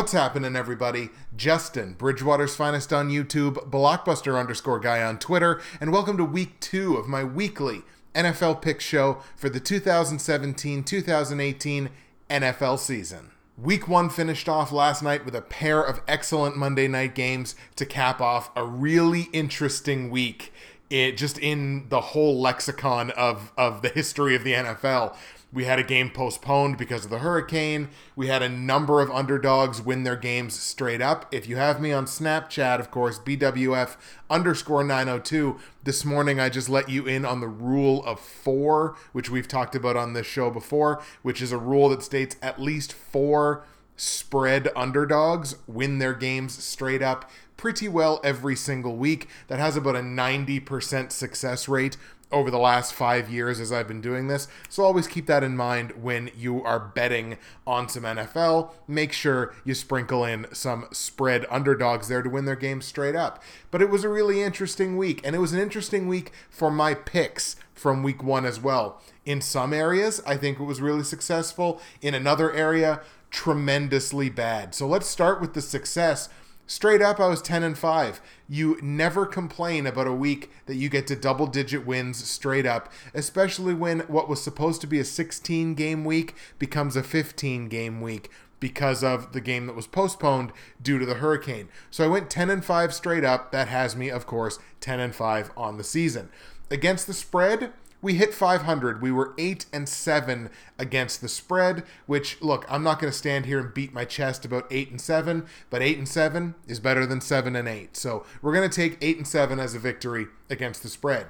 What's happening, everybody? Justin, Bridgewater's finest on YouTube, Blockbuster underscore guy on Twitter, and welcome to week two of my weekly NFL pick show for the 2017 2018 NFL season. Week one finished off last night with a pair of excellent Monday night games to cap off a really interesting week. It just in the whole lexicon of, of the history of the NFL. We had a game postponed because of the hurricane. We had a number of underdogs win their games straight up. If you have me on Snapchat, of course, BWF underscore 902, this morning I just let you in on the rule of four, which we've talked about on this show before, which is a rule that states at least four spread underdogs win their games straight up pretty well every single week. That has about a 90% success rate over the last five years as I've been doing this. So always keep that in mind when you are betting on some NFL. Make sure you sprinkle in some spread underdogs there to win their games straight up. But it was a really interesting week, and it was an interesting week for my picks from week one as well. In some areas, I think it was really successful. In another area, tremendously bad. So let's start with the success Straight up, I was 10 and 5. You never complain about a week that you get to double digit wins straight up, especially when what was supposed to be a 16 game week becomes a 15 game week because of the game that was postponed due to the hurricane. So I went 10 and 5 straight up. That has me, of course, 10 and 5 on the season. Against the spread, we hit 500. We were 8 and 7 against the spread, which look, I'm not going to stand here and beat my chest about 8 and 7, but 8 and 7 is better than 7 and 8. So, we're going to take 8 and 7 as a victory against the spread.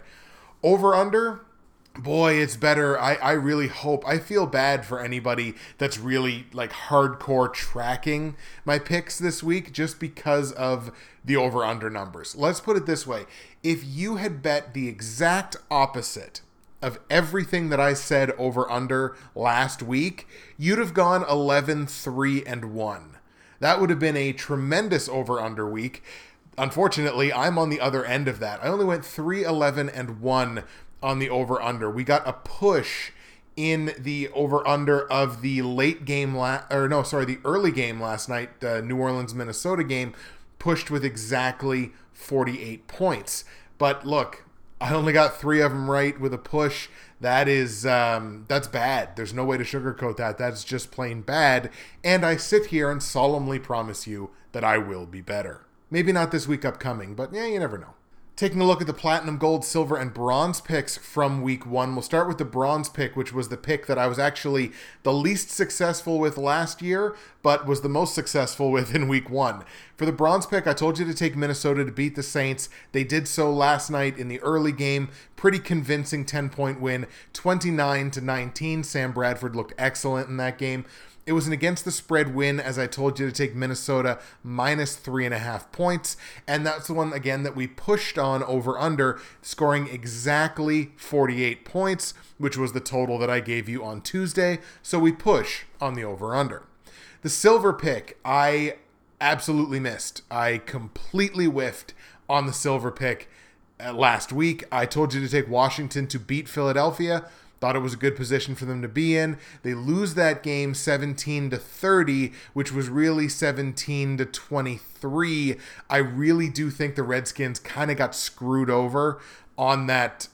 Over under boy it's better I, I really hope i feel bad for anybody that's really like hardcore tracking my picks this week just because of the over under numbers let's put it this way if you had bet the exact opposite of everything that I said over under last week, you'd have gone 11 3 and 1. That would have been a tremendous over under week. Unfortunately, I'm on the other end of that. I only went 3 11 and 1 on the over under. We got a push in the over under of the late game la- or no, sorry, the early game last night, the New Orleans Minnesota game pushed with exactly 48 points. But look, I only got three of them right with a push. That is um, that's bad. There's no way to sugarcoat that. That's just plain bad. And I sit here and solemnly promise you that I will be better. Maybe not this week upcoming, but yeah, you never know. Taking a look at the platinum, gold, silver, and bronze picks from week one, we'll start with the bronze pick, which was the pick that I was actually the least successful with last year, but was the most successful with in week one. For the bronze pick, I told you to take Minnesota to beat the Saints. They did so last night in the early game. Pretty convincing 10 point win, 29 to 19. Sam Bradford looked excellent in that game. It was an against the spread win, as I told you to take Minnesota minus three and a half points. And that's the one, again, that we pushed on over under, scoring exactly 48 points, which was the total that I gave you on Tuesday. So we push on the over under. The silver pick, I absolutely missed. I completely whiffed on the silver pick uh, last week. I told you to take Washington to beat Philadelphia. Thought it was a good position for them to be in. They lose that game 17 to 30, which was really 17 to 23. I really do think the Redskins kind of got screwed over on that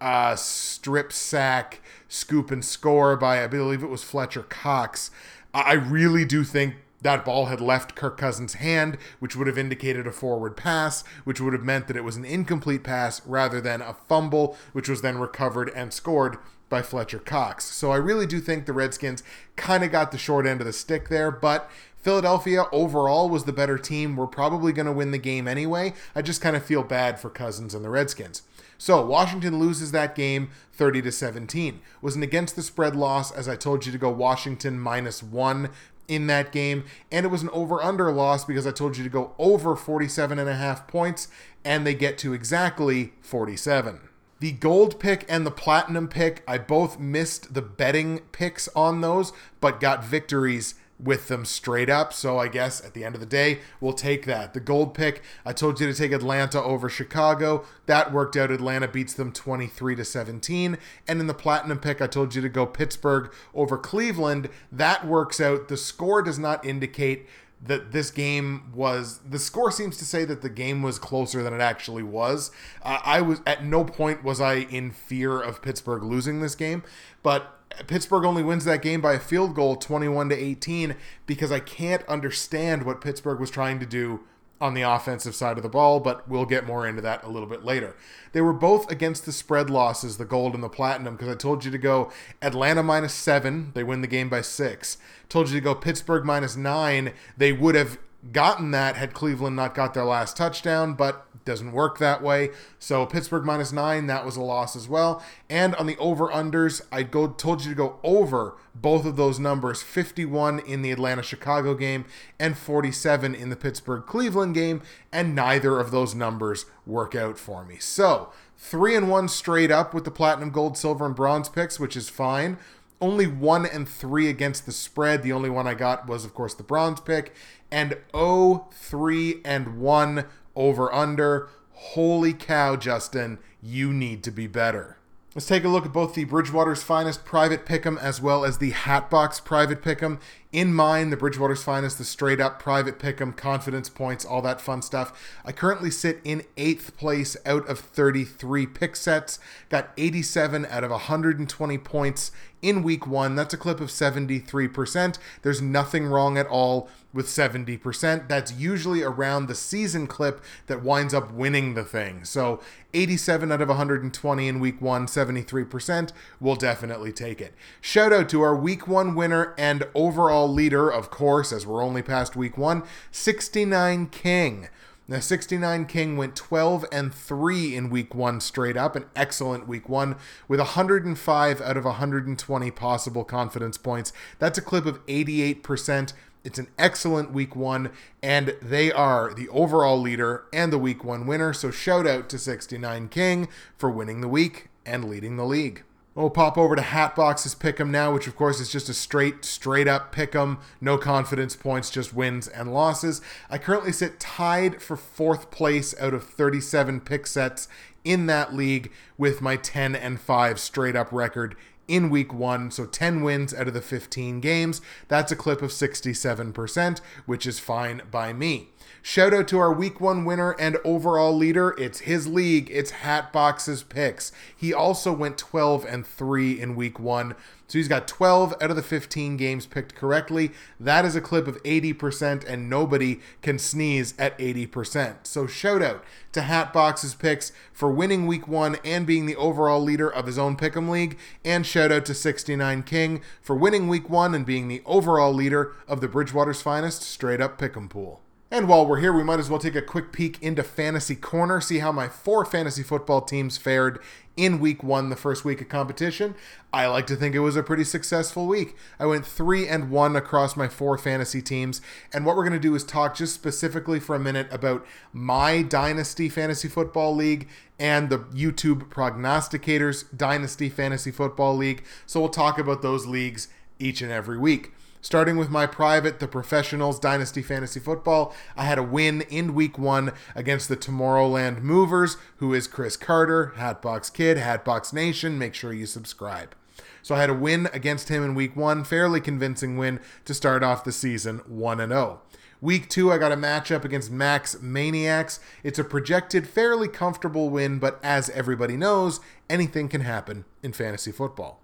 uh, strip sack, scoop and score by, I believe it was Fletcher Cox. I really do think that ball had left Kirk Cousins' hand, which would have indicated a forward pass, which would have meant that it was an incomplete pass rather than a fumble, which was then recovered and scored by Fletcher Cox. So I really do think the Redskins kind of got the short end of the stick there, but Philadelphia overall was the better team. We're probably going to win the game anyway. I just kind of feel bad for Cousins and the Redskins. So Washington loses that game 30 to 17. Was an against the spread loss as I told you to go Washington minus 1 in that game and it was an over under loss because I told you to go over 47 and a half points and they get to exactly 47. The gold pick and the platinum pick, I both missed the betting picks on those, but got victories with them straight up. So I guess at the end of the day, we'll take that. The gold pick, I told you to take Atlanta over Chicago. That worked out. Atlanta beats them 23 to 17. And in the platinum pick, I told you to go Pittsburgh over Cleveland. That works out. The score does not indicate that this game was the score seems to say that the game was closer than it actually was. Uh, I was at no point was I in fear of Pittsburgh losing this game, but Pittsburgh only wins that game by a field goal 21 to 18 because I can't understand what Pittsburgh was trying to do on the offensive side of the ball, but we'll get more into that a little bit later. They were both against the spread losses, the gold and the platinum, because I told you to go Atlanta minus seven, they win the game by six. Told you to go Pittsburgh minus nine, they would have gotten that had Cleveland not got their last touchdown, but doesn't work that way. So Pittsburgh minus nine, that was a loss as well. And on the over unders, I go told you to go over both of those numbers 51 in the Atlanta Chicago game and 47 in the Pittsburgh Cleveland game, and neither of those numbers work out for me. So three and one straight up with the platinum, gold, silver, and bronze picks, which is fine only one and three against the spread. The only one I got was, of course, the bronze pick and 0 3 and 1 over under. Holy cow, Justin, you need to be better. Let's take a look at both the Bridgewater's Finest private pick'em as well as the Hatbox private pick'em. In mine, the Bridgewater's Finest, the straight up private pick'em, confidence points, all that fun stuff. I currently sit in eighth place out of 33 pick sets. Got 87 out of 120 points in week one. That's a clip of 73%. There's nothing wrong at all with 70%. That's usually around the season clip that winds up winning the thing. So 87 out of 120 in week one, 73%. We'll definitely take it. Shout out to our week one winner and overall leader, of course, as we're only past week one, 69 King. Now, 69 King went 12 and 3 in week one straight up, an excellent week one with 105 out of 120 possible confidence points. That's a clip of 88%. It's an excellent week one, and they are the overall leader and the week one winner. So, shout out to 69 King for winning the week and leading the league. We'll pop over to Hatbox's Pick'em now, which of course is just a straight, straight up Pick'em, no confidence points, just wins and losses. I currently sit tied for fourth place out of 37 pick sets in that league with my 10 and 5 straight up record in week one. So 10 wins out of the 15 games. That's a clip of 67%, which is fine by me. Shout out to our week one winner and overall leader. It's his league. It's Hatbox's picks. He also went 12 and 3 in week one. So he's got 12 out of the 15 games picked correctly. That is a clip of 80%, and nobody can sneeze at 80%. So shout out to Hatbox's picks for winning week one and being the overall leader of his own Pick'em League. And shout out to 69 King for winning week one and being the overall leader of the Bridgewater's finest straight up Pick'em pool. And while we're here, we might as well take a quick peek into Fantasy Corner, see how my four fantasy football teams fared in week one, the first week of competition. I like to think it was a pretty successful week. I went three and one across my four fantasy teams. And what we're going to do is talk just specifically for a minute about my Dynasty Fantasy Football League and the YouTube Prognosticators Dynasty Fantasy Football League. So we'll talk about those leagues each and every week. Starting with my private, the Professionals Dynasty Fantasy Football, I had a win in week one against the Tomorrowland Movers, who is Chris Carter, Hatbox Kid, Hatbox Nation. Make sure you subscribe. So I had a win against him in week one, fairly convincing win to start off the season 1 0. Week two, I got a matchup against Max Maniacs. It's a projected, fairly comfortable win, but as everybody knows, anything can happen in fantasy football.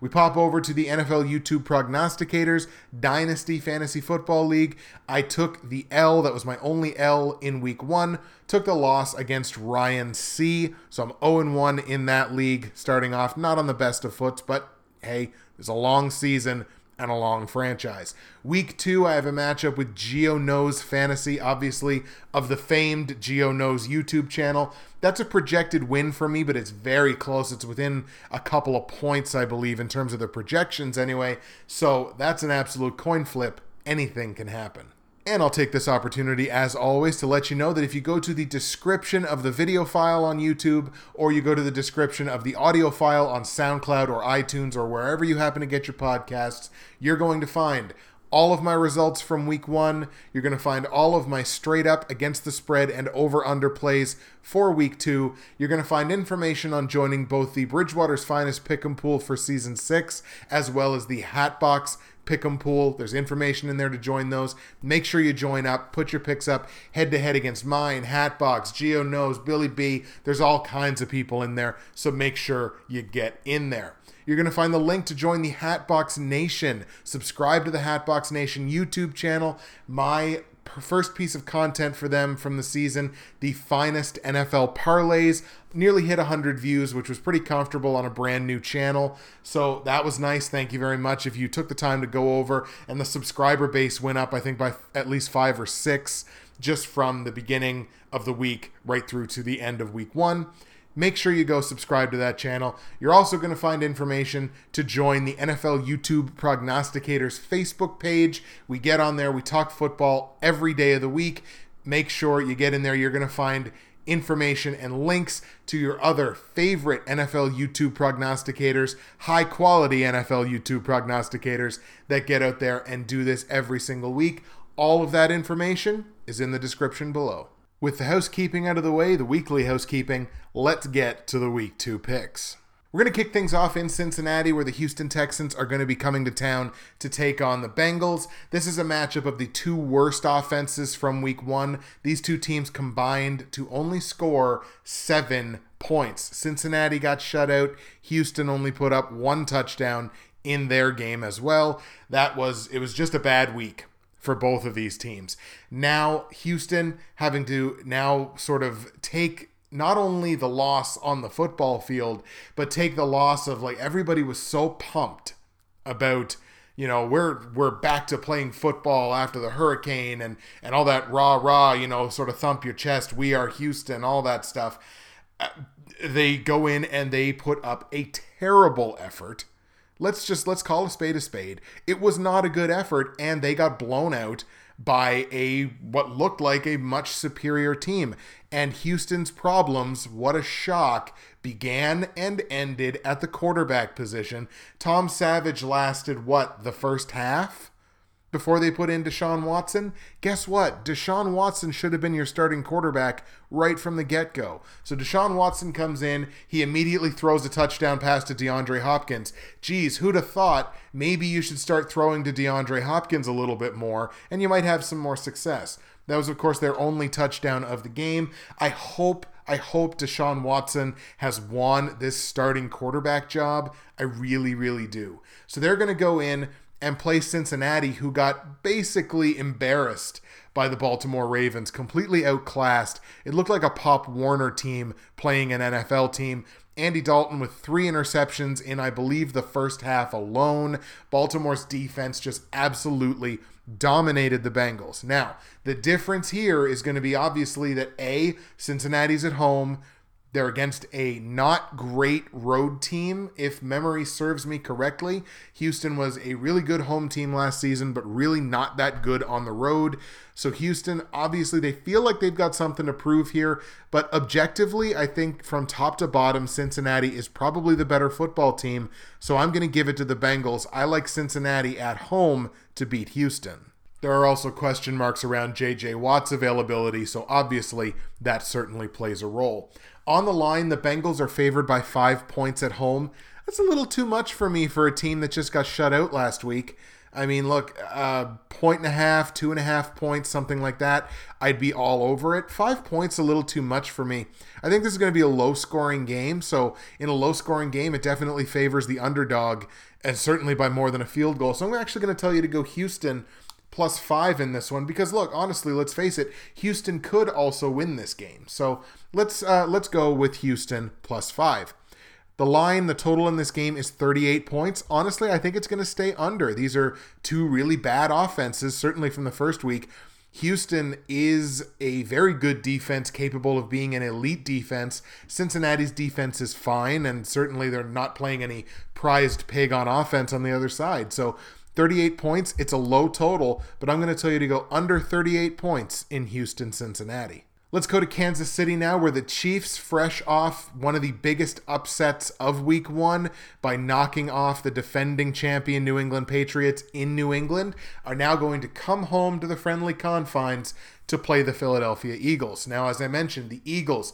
We pop over to the NFL YouTube prognosticators Dynasty Fantasy Football League. I took the L, that was my only L in week one. Took the loss against Ryan C. So I'm 0 1 in that league, starting off not on the best of foots, but hey, it's a long season and a long franchise. Week two, I have a matchup with Geo Knows Fantasy, obviously, of the famed Geo Knows YouTube channel. That's a projected win for me, but it's very close. It's within a couple of points, I believe, in terms of the projections anyway. So that's an absolute coin flip. Anything can happen. And I'll take this opportunity, as always, to let you know that if you go to the description of the video file on YouTube, or you go to the description of the audio file on SoundCloud or iTunes or wherever you happen to get your podcasts, you're going to find all of my results from week one. You're going to find all of my straight up against the spread and over under plays for week two. You're going to find information on joining both the Bridgewater's Finest Pick'em Pool for season six, as well as the Hatbox pick'em pool. There's information in there to join those. Make sure you join up. Put your picks up head to head against mine, Hatbox, Geo Knows, Billy B. There's all kinds of people in there, so make sure you get in there. You're going to find the link to join the Hatbox Nation. Subscribe to the Hatbox Nation YouTube channel. My first piece of content for them from the season, the finest NFL parlays, nearly hit 100 views, which was pretty comfortable on a brand new channel. So that was nice. Thank you very much. If you took the time to go over, and the subscriber base went up, I think, by at least five or six just from the beginning of the week right through to the end of week one make sure you go subscribe to that channel. You're also going to find information to join the NFL YouTube Prognosticators Facebook page. We get on there, we talk football every day of the week. Make sure you get in there. You're going to find information and links to your other favorite NFL YouTube prognosticators, high quality NFL YouTube prognosticators that get out there and do this every single week. All of that information is in the description below. With the housekeeping out of the way, the weekly housekeeping, let's get to the week two picks. We're going to kick things off in Cincinnati, where the Houston Texans are going to be coming to town to take on the Bengals. This is a matchup of the two worst offenses from week one. These two teams combined to only score seven points. Cincinnati got shut out. Houston only put up one touchdown in their game as well. That was, it was just a bad week for both of these teams. Now, Houston having to now sort of take not only the loss on the football field, but take the loss of like everybody was so pumped about you know we're we're back to playing football after the hurricane and and all that rah rah you know sort of thump your chest we are Houston all that stuff uh, they go in and they put up a terrible effort Let's just let's call a spade a spade. It was not a good effort and they got blown out by a what looked like a much superior team. And Houston's problems, what a shock, began and ended at the quarterback position. Tom Savage lasted what, the first half? Before they put in Deshaun Watson, guess what? Deshaun Watson should have been your starting quarterback right from the get go. So Deshaun Watson comes in, he immediately throws a touchdown pass to DeAndre Hopkins. Geez, who'd have thought maybe you should start throwing to DeAndre Hopkins a little bit more and you might have some more success? That was, of course, their only touchdown of the game. I hope. I hope Deshaun Watson has won this starting quarterback job. I really, really do. So they're going to go in and play Cincinnati, who got basically embarrassed by the Baltimore Ravens, completely outclassed. It looked like a Pop Warner team playing an NFL team. Andy Dalton with three interceptions in, I believe, the first half alone. Baltimore's defense just absolutely dominated the Bengals. Now, the difference here is going to be obviously that A, Cincinnati's at home. They're against a not great road team, if memory serves me correctly. Houston was a really good home team last season, but really not that good on the road. So, Houston, obviously, they feel like they've got something to prove here, but objectively, I think from top to bottom, Cincinnati is probably the better football team. So, I'm going to give it to the Bengals. I like Cincinnati at home to beat Houston. There are also question marks around JJ Watt's availability, so obviously that certainly plays a role. On the line, the Bengals are favored by five points at home. That's a little too much for me for a team that just got shut out last week. I mean, look, uh, point and a half, two and a half points, something like that. I'd be all over it. Five points, a little too much for me. I think this is going to be a low scoring game. So, in a low scoring game, it definitely favors the underdog, and certainly by more than a field goal. So, I'm actually going to tell you to go Houston plus five in this one because look, honestly, let's face it, Houston could also win this game. So let's uh, let's go with Houston plus five. The line, the total in this game is 38 points. Honestly, I think it's going to stay under. These are two really bad offenses, certainly from the first week. Houston is a very good defense, capable of being an elite defense. Cincinnati's defense is fine, and certainly they're not playing any prized pig on offense on the other side. So 38 points, it's a low total, but I'm going to tell you to go under 38 points in Houston, Cincinnati. Let's go to Kansas City now, where the Chiefs, fresh off one of the biggest upsets of week one by knocking off the defending champion New England Patriots in New England, are now going to come home to the friendly confines to play the Philadelphia Eagles. Now, as I mentioned, the Eagles,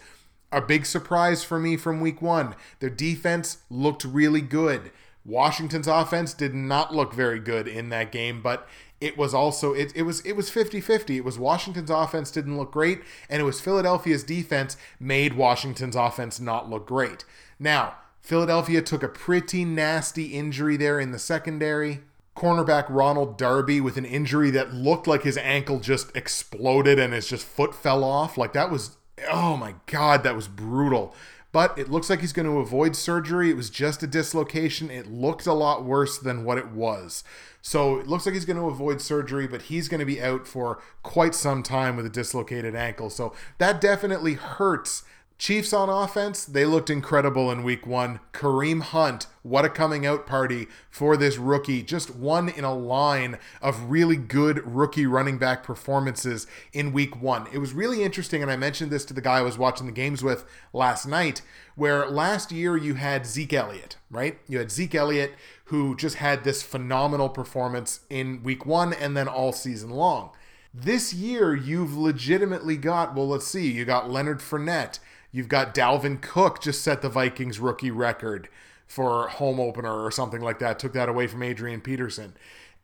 a big surprise for me from week one. Their defense looked really good Washington's offense did not look very good in that game, but it was also it, it was it was 50-50 it was washington's offense didn't look great and it was philadelphia's defense made washington's offense not look great. Now philadelphia took a pretty nasty injury there in the secondary. Cornerback ronald darby with an injury that looked like his ankle just exploded and his just foot fell off. Like that was oh my god that was brutal but it looks like he's going to avoid surgery. It was just a dislocation. It looked a lot worse than what it was. So it looks like he's going to avoid surgery, but he's going to be out for quite some time with a dislocated ankle. So that definitely hurts Chiefs on offense, they looked incredible in week one. Kareem Hunt, what a coming out party for this rookie. Just one in a line of really good rookie running back performances in week one. It was really interesting, and I mentioned this to the guy I was watching the games with last night, where last year you had Zeke Elliott, right? You had Zeke Elliott who just had this phenomenal performance in week one and then all season long. This year, you've legitimately got, well, let's see, you got Leonard Fournette. You've got Dalvin Cook just set the Vikings rookie record for home opener or something like that. Took that away from Adrian Peterson.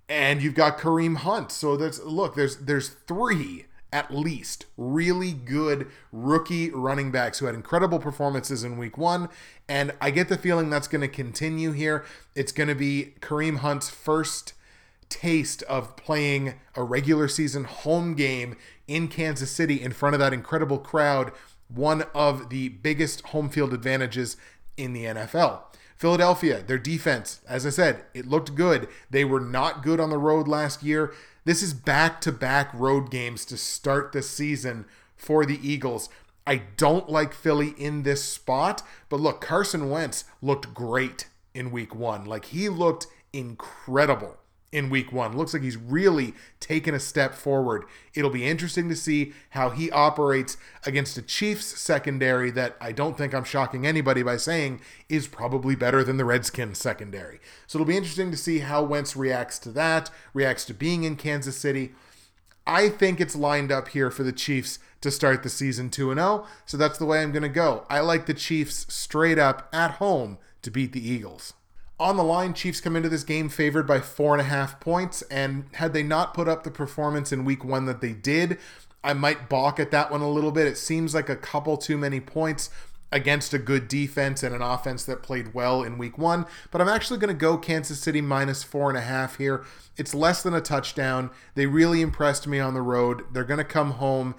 And you've got Kareem Hunt. So that's look, there's there's three at least really good rookie running backs who had incredible performances in week one. And I get the feeling that's going to continue here. It's going to be Kareem Hunt's first taste of playing a regular season home game in Kansas City in front of that incredible crowd one of the biggest home field advantages in the NFL. Philadelphia, their defense, as I said, it looked good. They were not good on the road last year. This is back to back road games to start the season for the Eagles. I don't like Philly in this spot, but look, Carson Wentz looked great in week one. Like he looked incredible in week one. Looks like he's really taken a step forward. It'll be interesting to see how he operates against a Chiefs secondary that I don't think I'm shocking anybody by saying is probably better than the Redskins secondary. So it'll be interesting to see how Wentz reacts to that, reacts to being in Kansas City. I think it's lined up here for the Chiefs to start the season 2 0, so that's the way I'm going to go. I like the Chiefs straight up at home to beat the Eagles. On the line, Chiefs come into this game favored by four and a half points, and had they not put up the performance in week one that they did, I might balk at that one a little bit. It seems like a couple too many points against a good defense and an offense that played well in week one. But I'm actually going to go Kansas City minus four and a half here. It's less than a touchdown. They really impressed me on the road. They're going to come home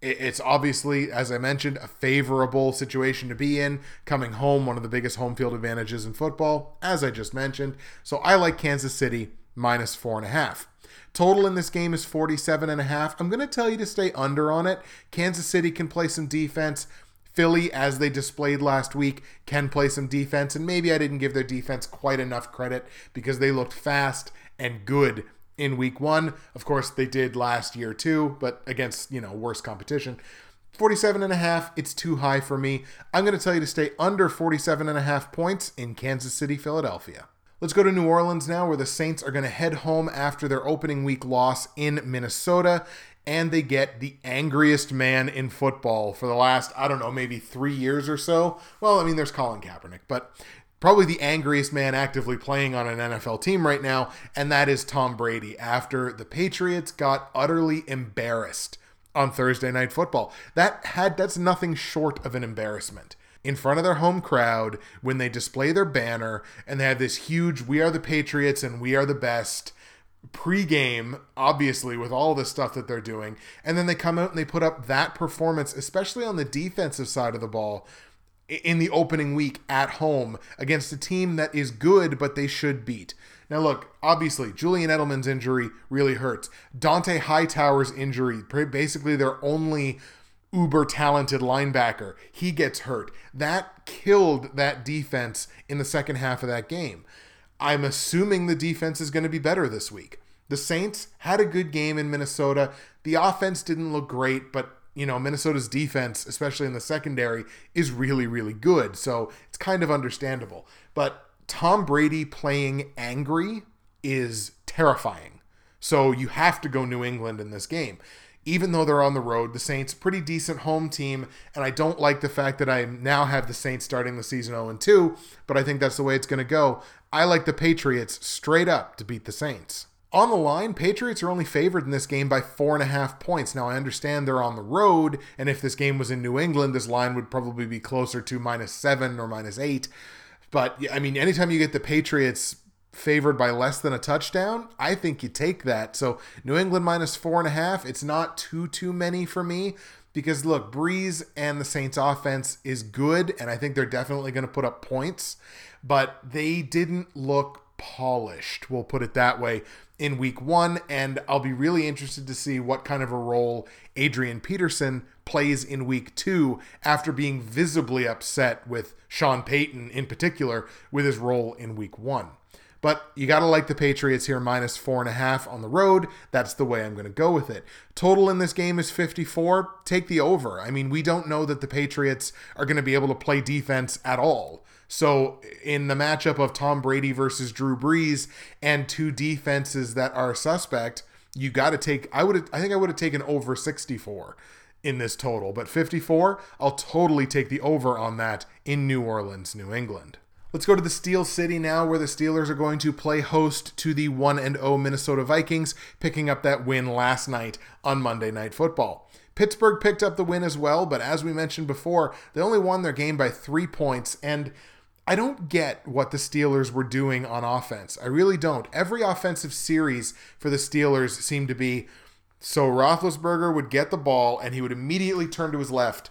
it's obviously, as I mentioned, a favorable situation to be in. Coming home, one of the biggest home field advantages in football, as I just mentioned. So I like Kansas City minus four and a half. Total in this game is 47 and a half. I'm going to tell you to stay under on it. Kansas City can play some defense. Philly, as they displayed last week, can play some defense. And maybe I didn't give their defense quite enough credit because they looked fast and good in week one. Of course, they did last year too, but against, you know, worse competition. 47 and a half, it's too high for me. I'm going to tell you to stay under 47 and a half points in Kansas City, Philadelphia. Let's go to New Orleans now, where the Saints are going to head home after their opening week loss in Minnesota. And they get the angriest man in football for the last, I don't know, maybe three years or so. Well, I mean, there's Colin Kaepernick, but probably the angriest man actively playing on an NFL team right now, and that is Tom Brady after the Patriots got utterly embarrassed on Thursday night football. That had that's nothing short of an embarrassment. In front of their home crowd when they display their banner and they have this huge we are the Patriots and we are the best pre-game obviously with all the stuff that they're doing and then they come out and they put up that performance especially on the defensive side of the ball in the opening week at home against a team that is good, but they should beat. Now, look, obviously, Julian Edelman's injury really hurts. Dont'a Hightower's injury, basically their only uber talented linebacker, he gets hurt. That killed that defense in the second half of that game. I'm assuming the defense is going to be better this week. The Saints had a good game in Minnesota. The offense didn't look great, but you know, Minnesota's defense, especially in the secondary, is really, really good. So it's kind of understandable. But Tom Brady playing angry is terrifying. So you have to go New England in this game. even though they're on the road. The Saints, pretty decent home team, and I don't like the fact that I now have the Saints starting the season 0 2, but I think that's the way it's going to go. I like the Patriots straight up to beat the Saints. On the line, Patriots are only favored in this game by four and a half points. Now, I understand they're on the road, and if this game was in New England, this line would probably be closer to minus seven or minus eight. But, I mean, anytime you get the Patriots favored by less than a touchdown, I think you take that. So, New England minus four and a half, it's not too, too many for me because, look, Brees and the Saints offense is good, and I think they're definitely going to put up points, but they didn't look polished, we'll put it that way in week one, and I'll be really interested to see what kind of a role Adrian Peterson plays in week two after being visibly upset with Sean Payton in particular with his role in week one. But you got to like the Patriots here, minus four and a half on the road. That's the way I'm going to go with it. Total in this game is 54. Take the over. I mean, we don't know that the Patriots are going to be able to play defense at all. So, in the matchup of Tom Brady versus Drew Brees and two defenses that are suspect, you got to take. I would. I think I would have taken over 64 in this total, but 54, I'll totally take the over on that in New Orleans, New England. Let's go to the Steel City now, where the Steelers are going to play host to the 1 0 Minnesota Vikings, picking up that win last night on Monday Night Football. Pittsburgh picked up the win as well, but as we mentioned before, they only won their game by three points, and I don't get what the Steelers were doing on offense. I really don't. Every offensive series for the Steelers seemed to be so Roethlisberger would get the ball and he would immediately turn to his left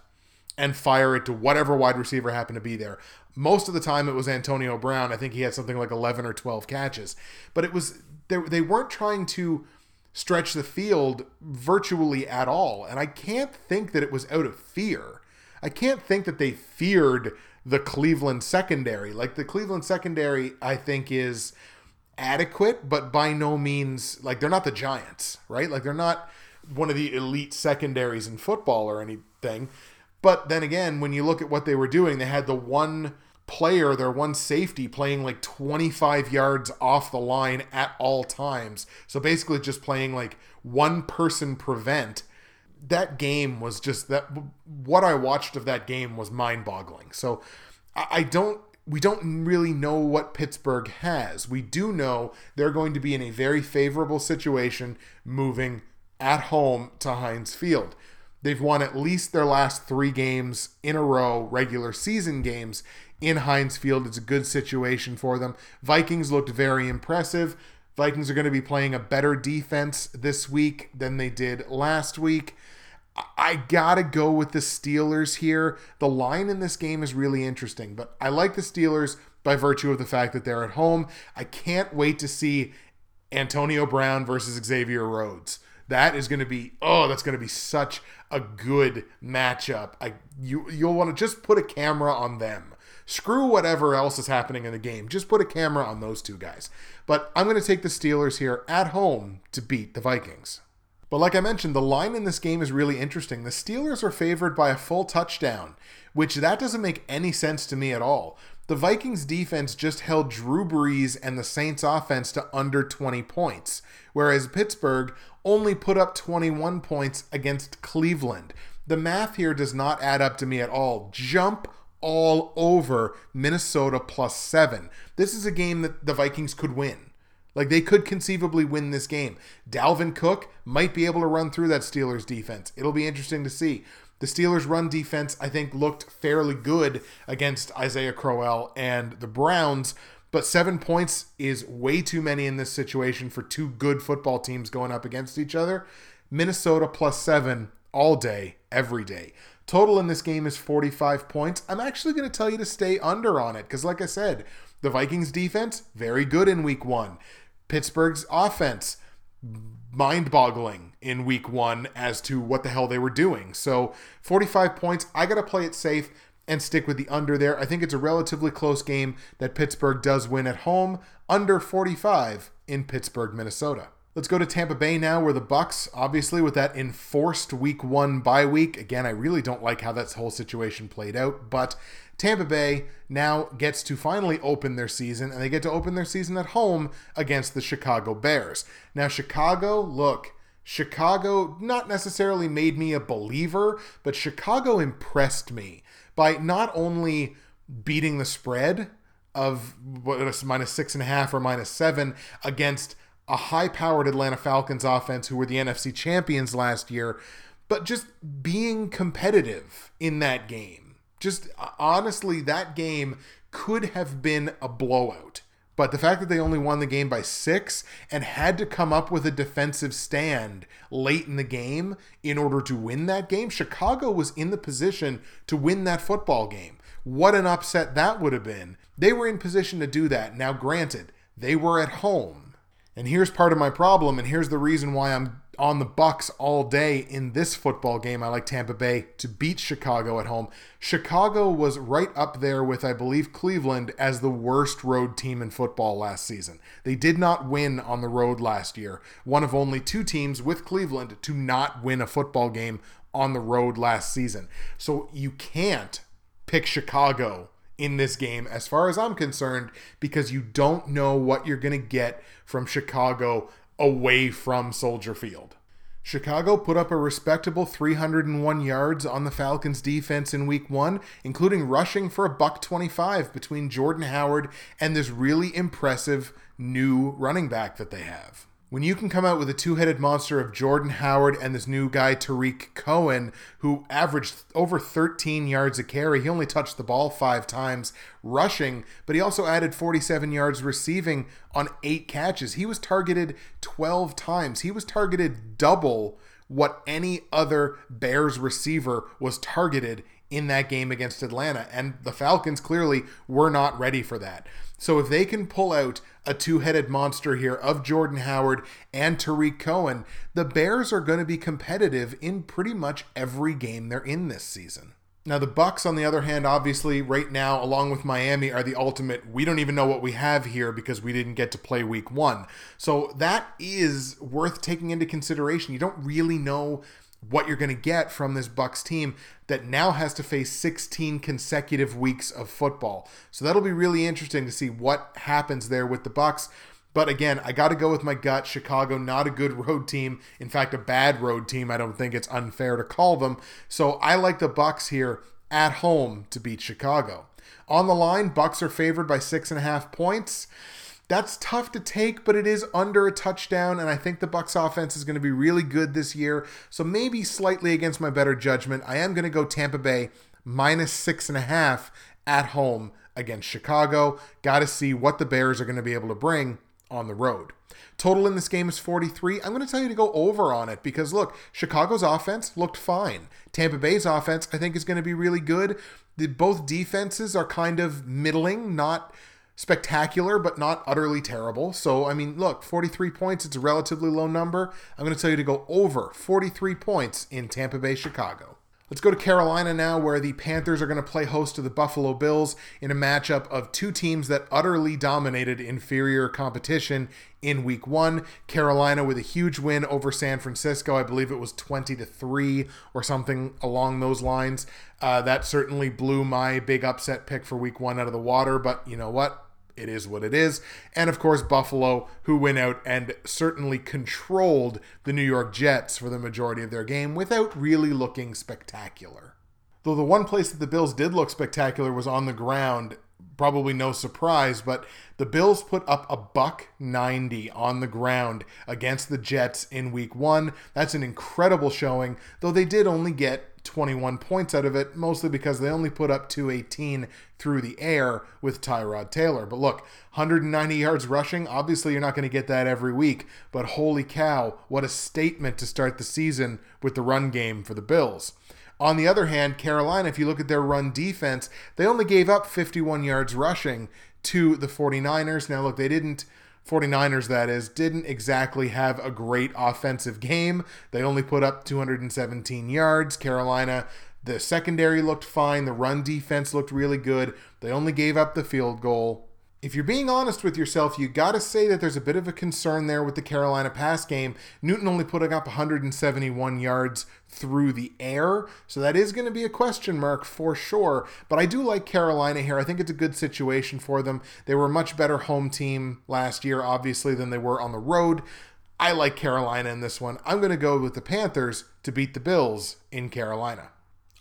and fire it to whatever wide receiver happened to be there. Most of the time it was Antonio Brown. I think he had something like 11 or 12 catches. But it was they, they weren't trying to stretch the field virtually at all. And I can't think that it was out of fear. I can't think that they feared the Cleveland secondary. Like the Cleveland secondary, I think is adequate, but by no means like they're not the Giants, right? Like they're not one of the elite secondaries in football or anything. But then again, when you look at what they were doing, they had the one player, their one safety playing like 25 yards off the line at all times. So basically just playing like one person prevent that game was just that what I watched of that game was mind-boggling. So I don't we don't really know what Pittsburgh has. We do know they're going to be in a very favorable situation moving at home to Heinz Field. They've won at least their last three games in a row, regular season games in Heinz Field. It's a good situation for them. Vikings looked very impressive. Vikings are going to be playing a better defense this week than they did last week. I gotta go with the Steelers here. The line in this game is really interesting, but I like the Steelers by virtue of the fact that they're at home. I can't wait to see Antonio Brown versus Xavier Rhodes. That is going to be oh, that's going to be such a good matchup. I you you'll want to just put a camera on them. Screw whatever else is happening in the game. Just put a camera on those two guys. But I'm going to take the Steelers here at home to beat the Vikings. But like I mentioned, the line in this game is really interesting. The Steelers are favored by a full touchdown, which that doesn't make any sense to me at all. The Vikings defense just held Drew Brees and the Saints offense to under 20 points, whereas Pittsburgh only put up 21 points against Cleveland. The math here does not add up to me at all. Jump all over Minnesota plus seven. This is a game that the Vikings could win. Like they could conceivably win this game. Dalvin Cook might be able to run through that Steelers defense. It'll be interesting to see. The Steelers' run defense, I think, looked fairly good against Isaiah Crowell and the Browns, but seven points is way too many in this situation for two good football teams going up against each other. Minnesota plus seven all day, every day. Total in this game is 45 points. I'm actually going to tell you to stay under on it because, like I said, the Vikings defense, very good in week one. Pittsburgh's offense mind boggling in week one as to what the hell they were doing. So 45 points. I got to play it safe and stick with the under there. I think it's a relatively close game that Pittsburgh does win at home, under 45 in Pittsburgh, Minnesota. Let's go to Tampa Bay now, where the Bucks, obviously, with that enforced Week One bye week. Again, I really don't like how that whole situation played out, but Tampa Bay now gets to finally open their season, and they get to open their season at home against the Chicago Bears. Now, Chicago, look, Chicago not necessarily made me a believer, but Chicago impressed me by not only beating the spread of minus six and a half or minus seven against a high powered Atlanta Falcons offense who were the NFC champions last year, but just being competitive in that game. Just uh, honestly, that game could have been a blowout. But the fact that they only won the game by six and had to come up with a defensive stand late in the game in order to win that game, Chicago was in the position to win that football game. What an upset that would have been. They were in position to do that. Now, granted, they were at home. And here's part of my problem, and here's the reason why I'm on the Bucks all day in this football game. I like Tampa Bay to beat Chicago at home. Chicago was right up there with I believe Cleveland as the worst road team in football last season. They did not win on the road last year. One of only two teams with Cleveland to not win a football game on the road last season. So you can't pick Chicago in this game as far as I'm concerned because you don't know what you're going to get from Chicago away from Soldier Field. Chicago put up a respectable 301 yards on the Falcons defense in week 1, including rushing for a buck 25 between Jordan Howard and this really impressive new running back that they have when you can come out with a two-headed monster of Jordan Howard and this new guy Tarik Cohen, who averaged over 13 yards a carry, he only touched the ball five times rushing, but he also added 47 yards receiving on eight catches. He was targeted 12 times. He was targeted double what any other Bears receiver was targeted in that game against Atlanta. And the Falcons clearly were not ready for that. So if they can pull out a two headed monster here of Jordan Howard and Tarik Cohen, the Bears are going to be competitive in pretty much every game they're in this season. Now the Bucks on the other hand obviously right now along with Miami are the ultimate we don't even know what we have here because we didn't get to play week 1. So that is worth taking into consideration. You don't really know what you're going to get from this Bucks team that now has to face 16 consecutive weeks of football. So that'll be really interesting to see what happens there with the Bucks. But again, I got to go with my gut. Chicago, not a good road team. In fact, a bad road team. I don't think it's unfair to call them. So I like the Bucks here at home to beat Chicago. On the line, Bucks are favored by six and a half points. That's tough to take, but it is under a touchdown, and I think the Bucks offense is going to be really good this year. So maybe slightly against my better judgment, I am going to go Tampa Bay minus six and a half at home against Chicago. Got to see what the Bears are going to be able to bring on the road. Total in this game is 43. I'm going to tell you to go over on it because look, Chicago's offense looked fine. Tampa Bay's offense, I think, is going to be really good. The, both defenses are kind of middling, not spectacular, but not utterly terrible. So, I mean, look, 43 points, it's a relatively low number. I'm going to tell you to go over 43 points in Tampa Bay, Chicago. Let's go to Carolina now, where the Panthers are going to play host to the Buffalo Bills in a matchup of two teams that utterly dominated inferior competition in week one. Carolina with a huge win over San Francisco. I believe it was 20 to 3 or something along those lines. Uh, that certainly blew my big upset pick for week one out of the water, but you know what? It is what it is. And of course, Buffalo, who went out and certainly controlled the New York Jets for the majority of their game without really looking spectacular. Though the one place that the Bills did look spectacular was on the ground, probably no surprise, but the Bills put up a buck 90 on the ground against the Jets in week 1. That's an incredible showing, though they did only get 21 points out of it, mostly because they only put up 218 through the air with Tyrod Taylor. But look, 190 yards rushing, obviously you're not going to get that every week, but holy cow, what a statement to start the season with the run game for the Bills. On the other hand, Carolina, if you look at their run defense, they only gave up 51 yards rushing to the 49ers. Now, look, they didn't 49ers, that is, didn't exactly have a great offensive game. They only put up 217 yards. Carolina, the secondary looked fine. The run defense looked really good. They only gave up the field goal if you're being honest with yourself, you got to say that there's a bit of a concern there with the Carolina pass game. Newton only putting up 171 yards through the air, so that is going to be a question mark for sure. But I do like Carolina here. I think it's a good situation for them. They were a much better home team last year, obviously, than they were on the road. I like Carolina in this one. I'm going to go with the Panthers to beat the Bills in Carolina.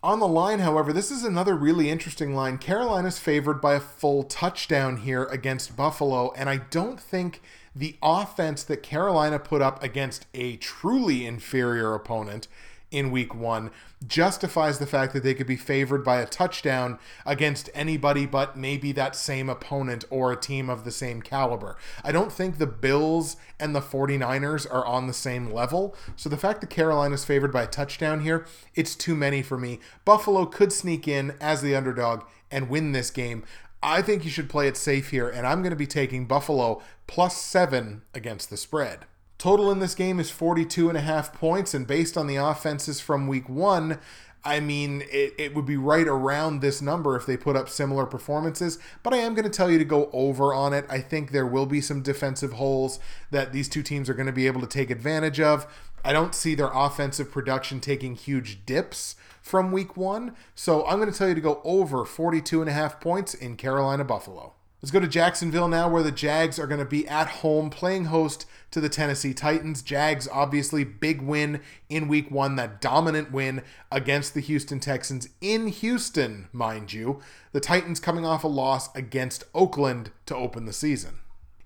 On the line, however, this is another really interesting line. Carolina's favored by a full touchdown here against Buffalo, and I don't think the offense that Carolina put up against a truly inferior opponent in week one justifies the fact that they could be favored by a touchdown against anybody but maybe that same opponent or a team of the same caliber. I don't think the Bills and the 49ers are on the same level. So the fact that Carolina's favored by a touchdown here, it's too many for me. Buffalo could sneak in as the underdog and win this game. I think you should play it safe here, and I'm going to be taking Buffalo plus seven against the spread. Total in this game is 42 and a half points, and based on the offenses from week one, I mean, it, it would be right around this number if they put up similar performances, but I am going to tell you to go over on it. I think there will be some defensive holes that these two teams are going to be able to take advantage of. I don't see their offensive production taking huge dips from week one, so I'm going to tell you to go over 42 and a half points in Carolina Buffalo. Let's go to Jacksonville now, where the Jags are going to be at home playing host to the Tennessee Titans. Jags, obviously, big win in week one, that dominant win against the Houston Texans in Houston, mind you. The Titans coming off a loss against Oakland to open the season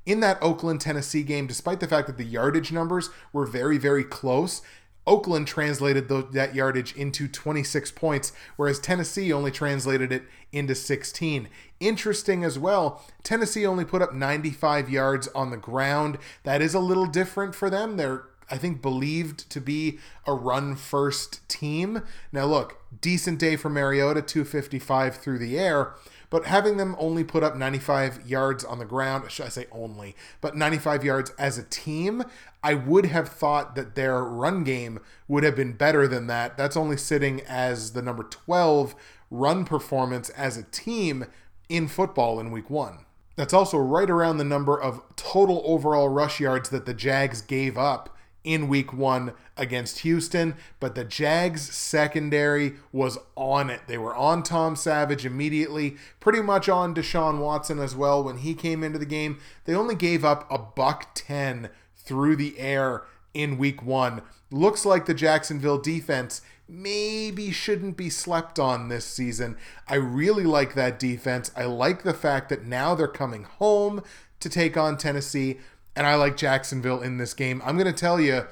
in that Oakland Tennessee game, despite the fact that the yardage numbers were very, very close, Oakland translated the, that yardage into 26 points, whereas Tennessee only translated it into 16. Interesting as well, Tennessee only put up 95 yards on the ground. That is a little different for them. They're I think believed to be a run first team. Now look, decent day for Mariota, 255 through the air, but having them only put up 95 yards on the ground, should I say only, but 95 yards as a team, I would have thought that their run game would have been better than that. That's only sitting as the number 12 run performance as a team in football in week one. That's also right around the number of total overall rush yards that the Jags gave up in week one against Houston, but the Jags secondary was on it. They were on Tom Savage immediately, pretty much on Deshaun Watson as well when he came into the game. They only gave up a buck 10 through the air in week one. Looks like the Jacksonville defense maybe shouldn't be slept on this season. I really like that defense. I like the fact that now they're coming home to take on Tennessee, and I like Jacksonville in this game. I'm going to tell you,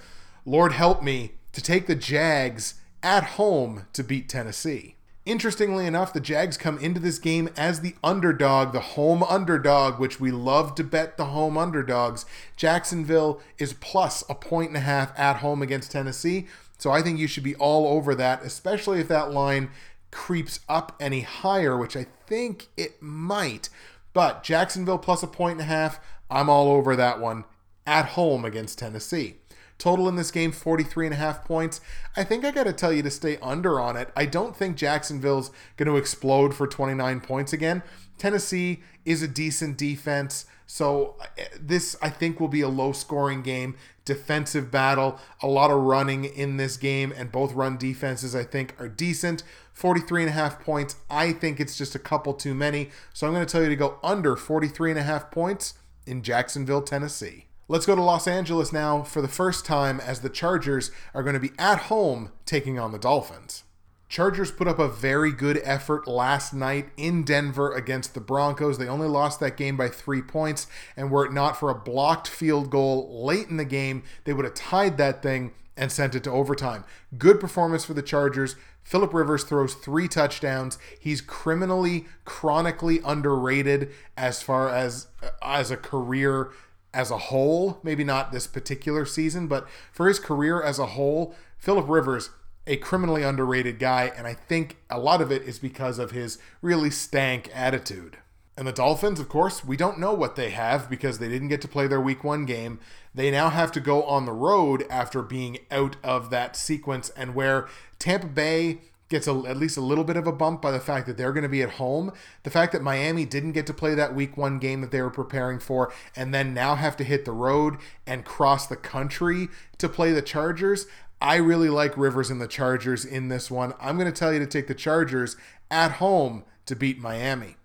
Lord help me, to take the Jags at home to beat Tennessee. Interestingly enough, the Jags come into this game as the underdog, the home underdog, which we love to bet the home underdogs. Jacksonville is plus a point and a half at home against Tennessee. So I think you should be all over that, especially if that line creeps up any higher, which I think it might. But Jacksonville plus a point and a half, I'm all over that one at home against Tennessee. Total in this game, 43 and a half points. I think I got to tell you to stay under on it. I don't think Jacksonville's going to explode for 29 points again. Tennessee is a decent defense. So uh, this I think will be a low scoring game, defensive battle, a lot of running in this game and both run defenses I think are decent. 43 and a half points. I think it's just a couple too many. So I'm going to tell you to go under 43 and a half points in Jacksonville, Tennessee. Let's go to Los Angeles now for the first time as the Chargers are going to be at home taking on the Dolphins. Chargers put up a very good effort last night in Denver against the Broncos. They only lost that game by three points, and were it not for a blocked field goal late in the game, they would have tied that thing and sent it to overtime. Good performance for the Chargers. Philip Rivers throws three touchdowns. He's criminally, chronically underrated as far as uh, as a career as a whole, maybe not this particular season, but for his career as a whole, Philip Rivers, a criminally underrated guy, and I think a lot of it is because of his really stank attitude. And the Dolphins, of course, we don't know what they have because they didn't get to play their week one game. They now have to go on the road after being out of that sequence, and where Tampa Bay gets a, at least a little bit of a bump by the fact that they're going to be at home. The fact that Miami didn't get to play that week one game that they were preparing for, and then now have to hit the road and cross the country to play the Chargers. I really like Rivers and the Chargers in this one. I'm going to tell you to take the Chargers at home to beat Miami.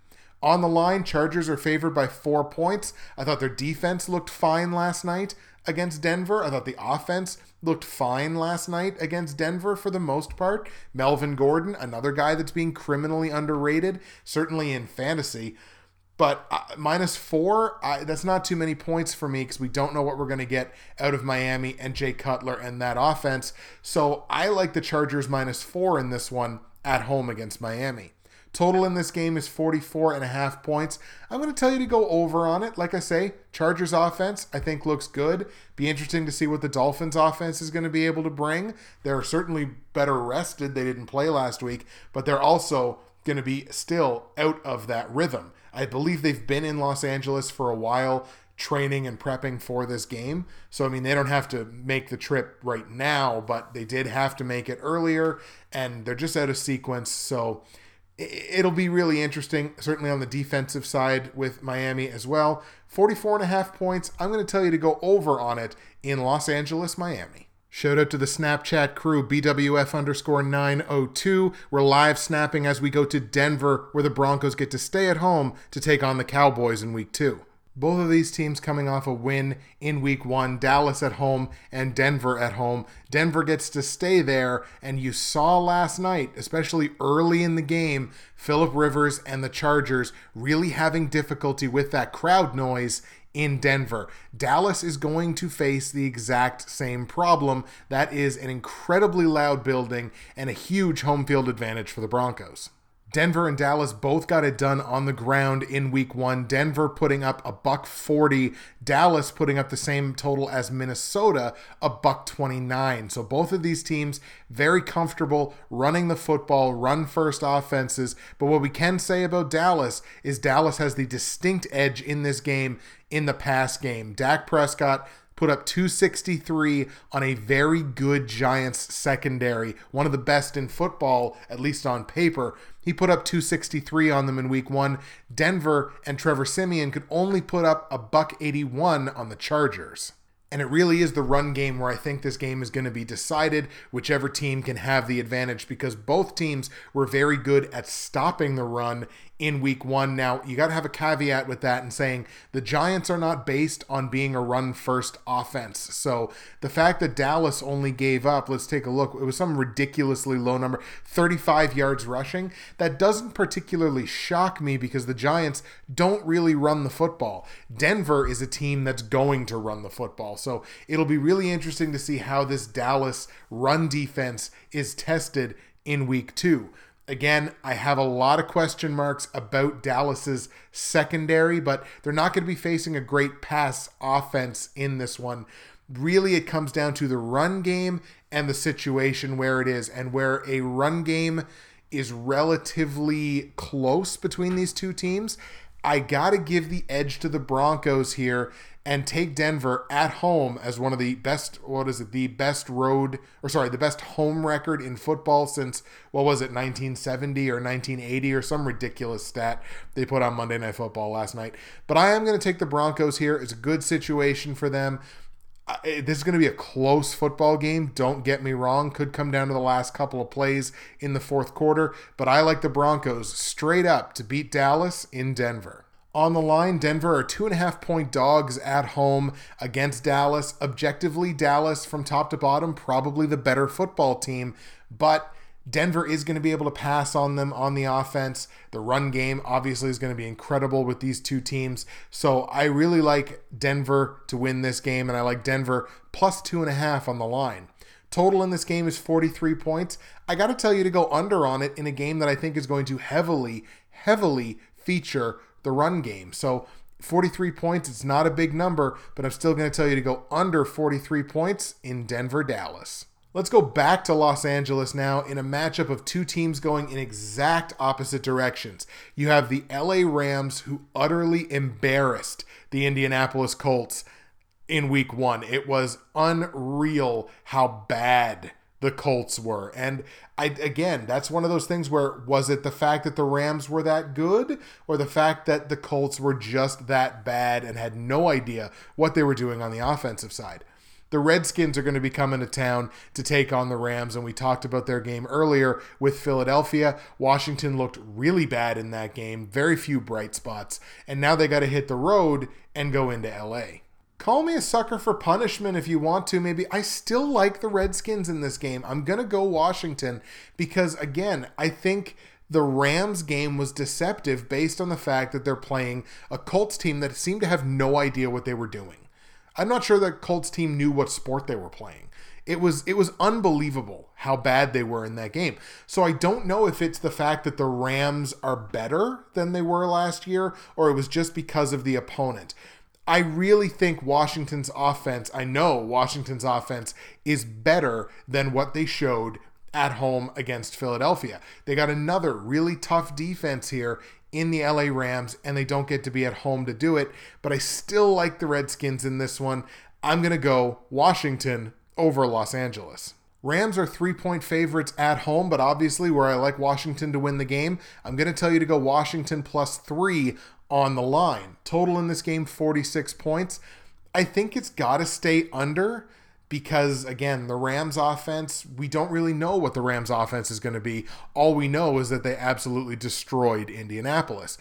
On the line, Chargers are favored by four points. I thought their defense looked fine last night against Denver. I thought the offense looked fine last night against Denver for the most part. Melvin Gordon, another guy that's being criminally underrated, certainly in fantasy. But uh, minus four, I, that's not too many points for me because we don't know what we're going to get out of Miami and Jay Cutler and that offense. So I like the Chargers minus four in this one at home against Miami. Total in this game is 44 and a half points. I'm going to tell you to go over on it. Like I say, Chargers offense, I think looks good. Be interesting to see what the Dolphins offense is going to be able to bring. They're certainly better rested. They didn't play last week, but they're also going to be still out of that rhythm. I believe they've been in Los Angeles for a while training and prepping for this game. So, I mean, they don't have to make the trip right now, but they did have to make it earlier, and they're just out of sequence. So, it'll be really interesting, certainly on the defensive side with Miami as well. 44 and a half points. I'm going to tell you to go over on it in Los Angeles, Miami. Shout out to the Snapchat crew, BWF underscore 902. We're live snapping as we go to Denver, where the Broncos get to stay at home to take on the Cowboys in week two. Both of these teams coming off a win in week one Dallas at home and Denver at home. Denver gets to stay there, and you saw last night, especially early in the game, Philip Rivers and the Chargers really having difficulty with that crowd noise in Denver. Dallas is going to face the exact same problem. That is an incredibly loud building and a huge home field advantage for the Broncos. Denver and Dallas both got it done on the ground in week one. Denver putting up a buck 40, Dallas putting up the same total as Minnesota, a buck 29. So both of these teams very comfortable running the football, run first offenses. But what we can say about Dallas is Dallas has the distinct edge in this game in the pass game. Dak Prescott put up 263 on a very good Giants secondary, one of the best in football, at least on paper. He put up 263 on them in week one. Denver and Trevor Siemian could only put up a buck 81 on the Chargers. And it really is the run game where I think this game is going to be decided, whichever team can have the advantage, because both teams were very good at stopping the run in week one. Now, you got to have a caveat with that and saying the Giants are not based on being a run first offense. So the fact that Dallas only gave up, let's take a look, it was some ridiculously low number 35 yards rushing. That doesn't particularly shock me because the Giants don't really run the football. Denver is a team that's going to run the football. So it'll be really interesting to see how this Dallas run defense is tested in week two. Again, I have a lot of question marks about Dallas's secondary, but they're not going to be facing a great pass offense in this one. Really, it comes down to the run game and the situation where it is, and where a run game is relatively close between these two teams. I got to give the edge to the Broncos here and take Denver at home as one of the best, what is it, the best road, or sorry, the best home record in football since, what was it, 1970 or 1980 or some ridiculous stat they put on Monday Night Football last night. But I am going to take the Broncos here. It's a good situation for them. Eh, this is going to be a close football game. Don't get me wrong. Could come down to the last couple of plays in the fourth quarter. But I like the Broncos straight up to beat Dallas in Denver. On the line, Denver are two and a half point dogs at home against Dallas. Objectively, Dallas from top to bottom, probably the better football team, but Denver is going to be able to pass on them on the offense. The run game obviously is going to be incredible with these two teams. So I really like Denver to win this game, and I like Denver plus two and a half on the line. Total in this game is 43 points. I got to tell you to go under on it in a game that I think is going to heavily, heavily feature the run game. So 43 points, it's not a big number, but I'm still going to tell you to go under 43 points in Denver, Dallas. Let's go back to Los Angeles now in a matchup of two teams going in exact opposite directions. You have the LA Rams, who utterly embarrassed the Indianapolis Colts in week one. It was unreal how bad the Colts were. And I again, that's one of those things where was it the fact that the Rams were that good or the fact that the Colts were just that bad and had no idea what they were doing on the offensive side? The Redskins are going to be coming to town to take on the Rams, and we talked about their game earlier with Philadelphia. Washington looked really bad in that game, very few bright spots, and now they got to hit the road and go into LA. Call me a sucker for punishment if you want to. Maybe I still like the Redskins in this game. I'm going to go Washington because, again, I think the Rams game was deceptive based on the fact that they're playing a Colts team that seemed to have no idea what they were doing. I'm not sure that Colts team knew what sport they were playing. It was it was unbelievable how bad they were in that game. So I don't know if it's the fact that the Rams are better than they were last year or it was just because of the opponent. I really think Washington's offense, I know Washington's offense is better than what they showed at home against Philadelphia. They got another really tough defense here in the LA Rams, and they don't get to be at home to do it. But I still like the Redskins in this one. I'm going to go Washington over Los Angeles. Rams are three point favorites at home, but obviously, where I like Washington to win the game, I'm going to tell you to go Washington plus three on the line. Total in this game 46 points. I think it's got to stay under because again, the Rams offense, we don't really know what the Rams offense is going to be. All we know is that they absolutely destroyed Indianapolis.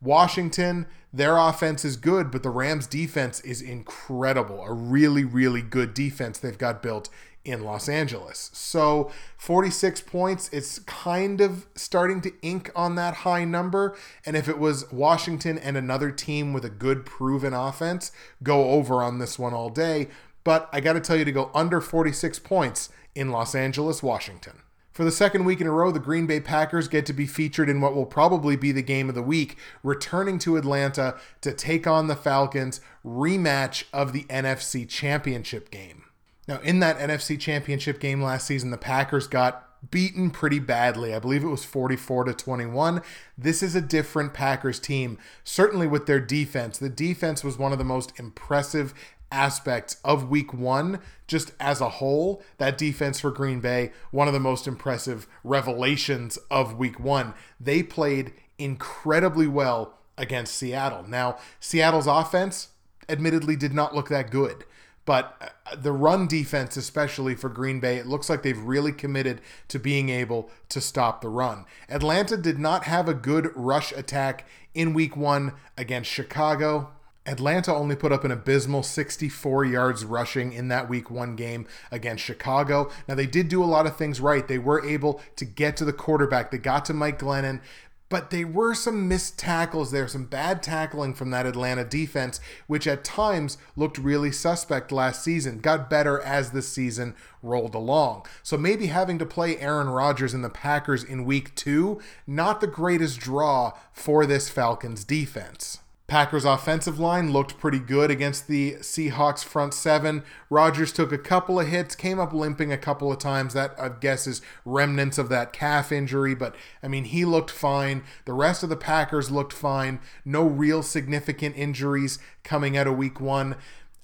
Washington, their offense is good, but the Rams defense is incredible. A really, really good defense they've got built in Los Angeles. So 46 points, it's kind of starting to ink on that high number. And if it was Washington and another team with a good proven offense, go over on this one all day but I got to tell you to go under 46 points in Los Angeles, Washington. For the second week in a row, the Green Bay Packers get to be featured in what will probably be the game of the week, returning to Atlanta to take on the Falcons, rematch of the NFC Championship game. Now, in that NFC Championship game last season, the Packers got beaten pretty badly. I believe it was 44 to 21. This is a different Packers team, certainly with their defense. The defense was one of the most impressive aspects of week one, just as a whole, that defense for Green Bay, one of the most impressive revelations of week one. They played incredibly well against Seattle. Now, Seattle's offense admittedly did not look that good. But uh, the run defense, especially for Green Bay, it looks like they've really committed to being able to stop the run. Atlanta did not have a good rush attack in week one against Chicago. Atlanta only put up an abysmal 64 yards rushing in that week one game against Chicago. Now, they did do a lot of things right. They were able to get to the quarterback, they got to Mike Glennon, but there were some missed tackles there, some bad tackling from that Atlanta defense, which at times looked really suspect last season, got better as the season rolled along. So maybe having to play Aaron Rodgers and the Packers in week two, not the greatest draw for this Falcons defense. Packers offensive line looked pretty good against the Seahawks front seven. Rodgers took a couple of hits, came up limping a couple of times. That I guess is remnants of that calf injury, but I mean he looked fine. The rest of the Packers looked fine. No real significant injuries coming out of week one.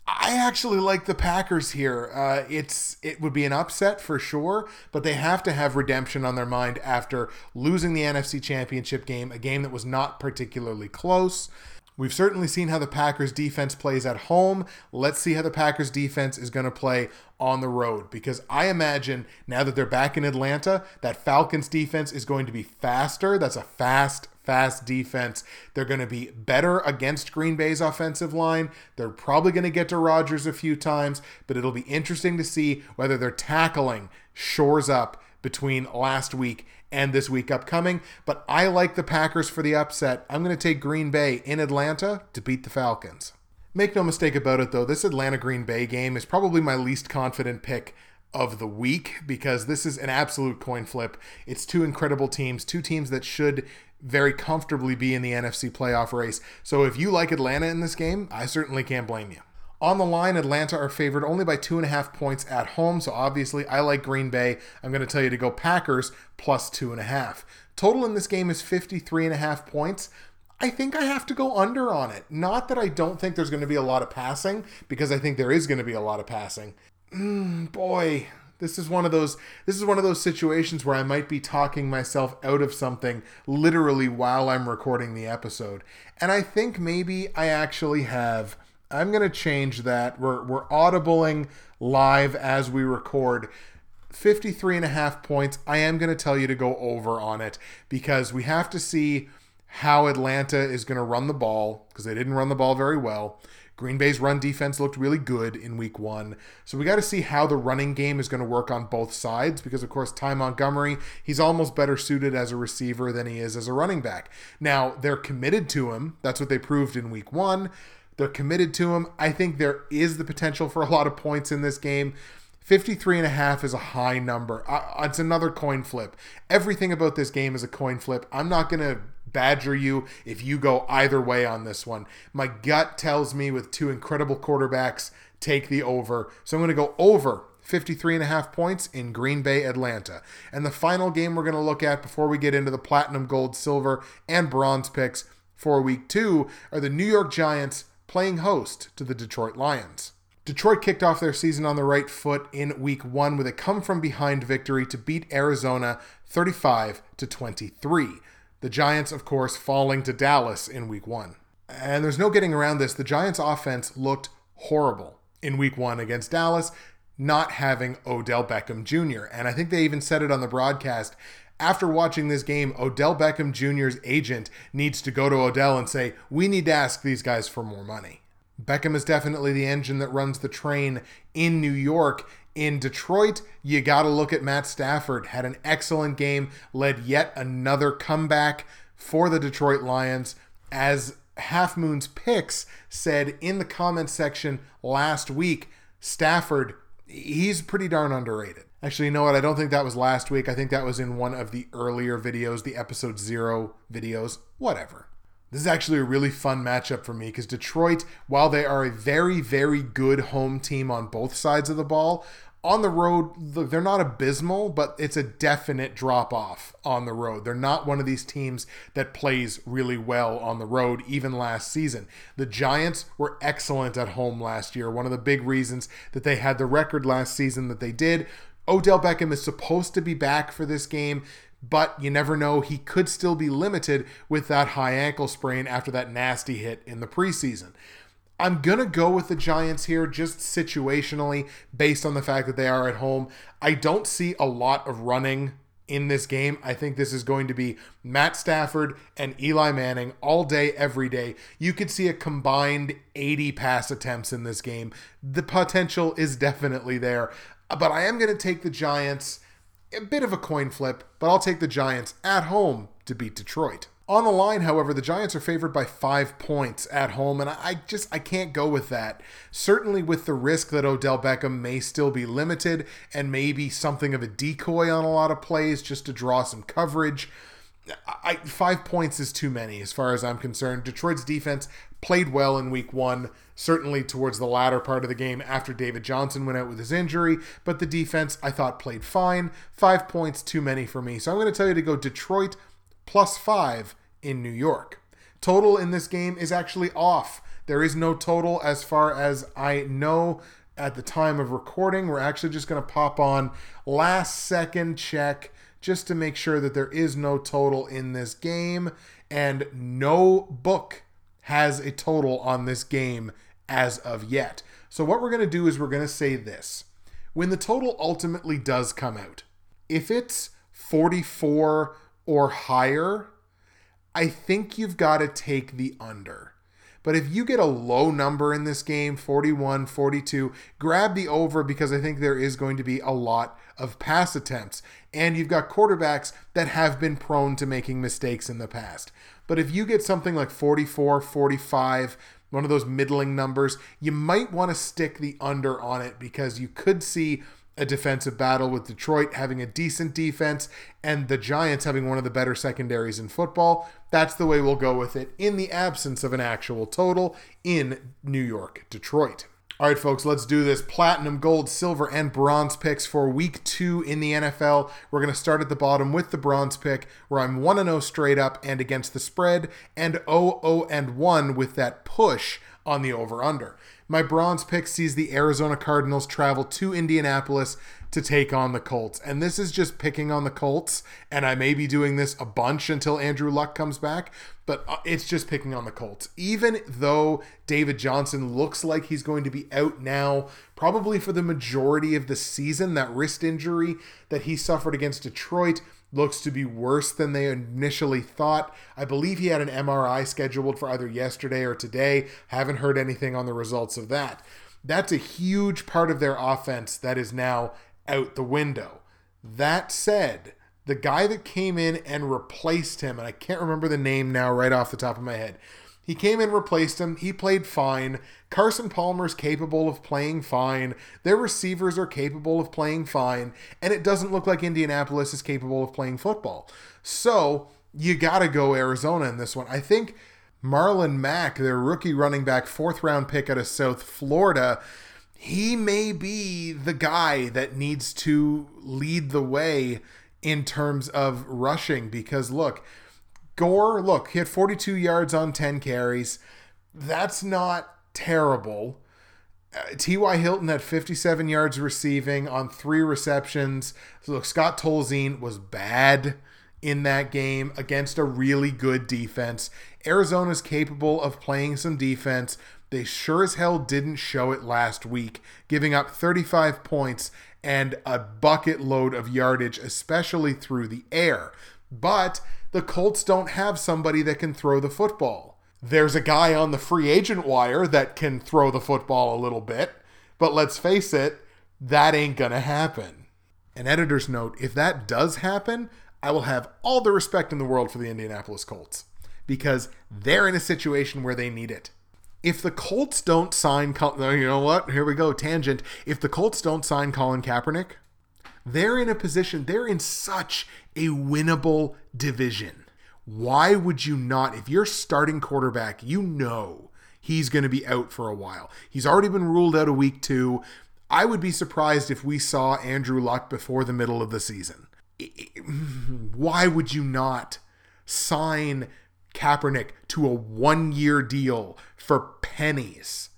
I actually like the Packers here. Uh, it's it would be an upset for sure, but they have to have redemption on their mind after losing the NFC Championship game, a game that was not particularly close. We've certainly seen how the Packers defense plays at home. Let's see how the Packers defense is going to play on the road because I imagine now that they're back in Atlanta, that Falcons defense is going to be faster. That's a fast, fast defense. They're going to be better against Green Bay's offensive line. They're probably going to get to Rodgers a few times, but it'll be interesting to see whether their tackling shores up between last week and this week upcoming. But I like the Packers for the upset. I'm going to take Green Bay in Atlanta to beat the Falcons. Make no mistake about it, though, this Atlanta Green Bay game is probably my least confident pick of the week because this is an absolute coin flip. It's two incredible teams, two teams that should very comfortably be in the NFC playoff race. So if you like Atlanta in this game, I certainly can't blame you. On the line, Atlanta are favored only by two and a half points at home. So obviously, I like Green Bay. I'm going to tell you to go Packers plus two and a half. Total in this game is 53 and a half points. I think I have to go under on it. Not that I don't think there's going to be a lot of passing, because I think there is going to be a lot of passing. Mm, boy, this is one of those this is one of those situations where I might be talking myself out of something literally while I'm recording the episode. And I think maybe I actually have I'm going to change that. We're, we're audibling live as we record. 53 and a half points. I am going to tell you to go over on it because we have to see how Atlanta is going to run the ball because they didn't run the ball very well. Green Bay's run defense looked really good in week one. So we got to see how the running game is going to work on both sides because, of course, Ty Montgomery, he's almost better suited as a receiver than he is as a running back. Now, they're committed to him. That's what they proved in week one. They're committed to him. I think there is the potential for a lot of points in this game. 53 and a half is a high number. it's another coin flip. Everything about this game is a coin flip. I'm not going to badger you if you go either way on this one. My gut tells me with two incredible quarterbacks, take the over. So I'm going to go over 53 and a half points in Green Bay, Atlanta. And the final game we're going to look at before we get into the platinum, gold, silver, and bronze picks for week two are the New York Giants playing host to the Detroit Lions. Detroit kicked off their season on the right foot in week one with a come from behind victory to beat Arizona 35 to 23. The Giants, of course, falling to Dallas in week one. And there's no getting around this. The Giants' offense looked horrible in week one against Dallas, not having Odell Beckham Jr. And I think they even said it on the broadcast. After watching this game, Odell Beckham Jr.'s agent needs to go to Odell and say, We need to ask these guys for more money. Beckham is definitely the engine that runs the train in New York, in Detroit, you got to look at Matt Stafford. Had an excellent game, led yet another comeback for the Detroit Lions. As Half Moon's Picks said in the comment section last week, Stafford, he's pretty darn underrated. Actually, you know what? I don't think that was last week. I think that was in one of the earlier videos, the episode zero videos. Whatever. This is actually a really fun matchup for me because Detroit, while they are a very, very good home team on both sides of the ball, on the road, they're not abysmal, but it's a definite drop off on the road. They're not one of these teams that plays really well on the road, even last season. The Giants were excellent at home last year. One of the big reasons that they had the record last season that they did. Odell Beckham is supposed to be back for this game but you never know. He could still be limited with that high ankle sprain after that nasty hit in the preseason. I'm going to go with the Giants here just situationally based on the fact that they are at home. I don't see a lot of running in this game. I think this is going to be Matt Stafford and Eli Manning all day, every day. You could see a combined 80 pass attempts in this game. The potential is definitely there. But I am going to take the Giants a bit of a coin flip, but I'll take the Giants at home to beat Detroit. On the line, however, the Giants are favored by five points at home, and I just I can't go with that. Certainly, with the risk that Odell Beckham may still be limited and maybe something of a decoy on a lot of plays just to draw some coverage. I, five points is too many as far as I'm concerned. Detroit's defense played well in week one, certainly towards the latter part of the game after David Johnson went out with his injury, but the defense I thought played fine. Five points too many for me. So I'm going to tell you to go Detroit plus five in New York. Total in this game is actually off. There is no total as far as I know at the time of recording. We're actually just going to pop on last second check just to make sure that there is no total in this game and no book has a total on this game as of yet. So, what we're going to do is we're going to say this. When the total ultimately does come out, if it's 44 or higher, I think you've got to take the under. But if you get a low number in this game, 41, 42, grab the over because I think there is going to be a lot of pass attempts. And you've got quarterbacks that have been prone to making mistakes in the past. But if you get something like 44, 45, one of those middling numbers, you might want to stick the under on it because you could see a defensive battle with Detroit having a decent defense and the Giants having one of the better secondaries in football. That's the way we'll go with it in the absence of an actual total in New York, Detroit. All right, folks, let's do this. Platinum, gold, silver, and bronze picks for week two in the NFL. We're going to start at the bottom with the bronze pick, where I'm 1 0 straight up and against the spread, and 0 0 and 1 with that push on the over under. My bronze pick sees the Arizona Cardinals travel to Indianapolis to take on the Colts. And this is just picking on the Colts. And I may be doing this a bunch until Andrew Luck comes back, but uh, it's just picking on the Colts. Even though David Johnson looks like he's going to be out now, probably for the majority of the season, that wrist injury that he suffered against Detroit looks to be worse than they initially thought. I believe he had an MRI scheduled for either yesterday or today. Haven't heard anything on the results of that. That's a huge part of their offense that is now out the window. That said, the guy that came in and replaced him, and I can't remember the name now right off the top of my head. He came in, replaced him. He played fine. Carson Palmer's capable of playing fine. Their receivers are capable of playing fine. And it doesn't look like Indianapolis is capable of playing football. So you got to go Arizona in this one. I think Marlon Mack, their rookie running back, fourth round pick out of South Florida, he may be the guy that needs to lead the way in terms of rushing because look, Gore, look, he had 42 yards on 10 carries. That's not terrible. Uh, T.Y. Hilton had 57 yards receiving on three receptions. So look, Scott Tolzien was bad in that game against a really good defense. Arizona's capable of playing some defense. They sure as hell didn't show it last week, giving up 35 points and a bucket load of yardage, especially through the air. But the Colts don't have somebody that can throw the football. There's a guy on the free agent wire that can throw the football a little bit, but let's face it, that ain't gonna happen. An editor's note if that does happen, I will have all the respect in the world for the Indianapolis Colts because they're in a situation where they need it. If the Colts don't sign, uh, you know what? Here we go, tangent. If the Colts don't sign Colin Kaepernick, they're in a position, they're in such a winnable division. Why would you not, if you're starting quarterback, you know he's going to be out for a while. He's already been ruled out a week two. I would be surprised if we saw Andrew Luck before the middle of the season. Why would you not sign Kaepernick to a one year deal for pennies?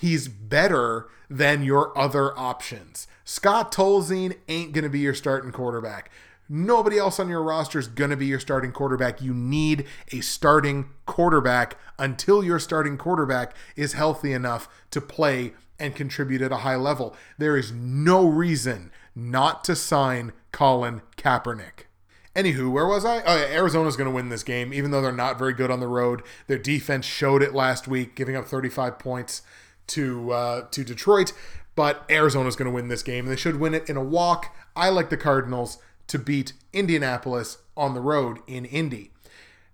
He's better than your other options. Scott Tolzien ain't going to be your starting quarterback. Nobody else on your roster is going to be your starting quarterback. You need a starting quarterback until your starting quarterback is healthy enough to play and contribute at a high level. There is no reason not to sign Colin Kaepernick. Anywho, where was I? Oh, yeah, Arizona's going to win this game, even though they're not very good on the road. Their defense showed it last week, giving up 35 points to uh, to Detroit. But Arizona's going to win this game, they should win it in a walk. I like the Cardinals to beat Indianapolis on the road in Indy.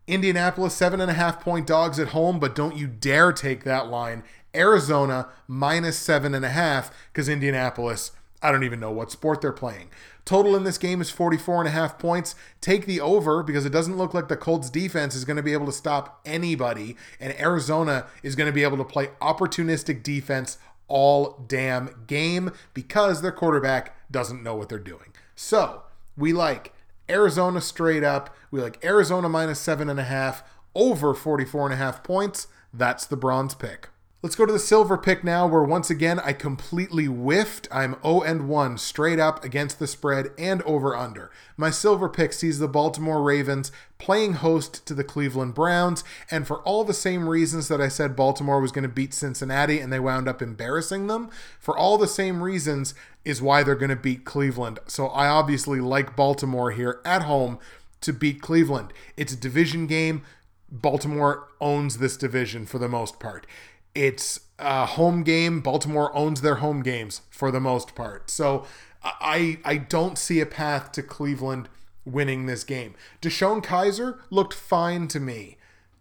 Indianapolis, seven and a half point dogs at home, but don't you dare take that line. Arizona, minus seven and a half, because Indianapolis, I don't even know what sport they're playing. Total in this game is 44 and a half points. Take the over because it doesn't look like the Colts defense is going to be able to stop anybody, and Arizona is going to be able to play opportunistic defense all damn game because their quarterback doesn't know what they're doing. So, we like Arizona straight up. We like Arizona minus seven and a half over 44 and a half points. That's the bronze pick. Let's go to the silver pick now, where once again I completely whiffed. I'm 0 and 1 straight up against the spread and over under. My silver pick sees the Baltimore Ravens playing host to the Cleveland Browns, and for all the same reasons that I said Baltimore was going to beat Cincinnati and they wound up embarrassing them, for all the same reasons is why they're going to beat Cleveland. So I obviously like Baltimore here at home to beat Cleveland. It's a division game. Baltimore owns this division for the most part. It's a home game. Baltimore owns their home games for the most part. So I I don't see a path to Cleveland winning this game. DeShone Kizer looked fine to me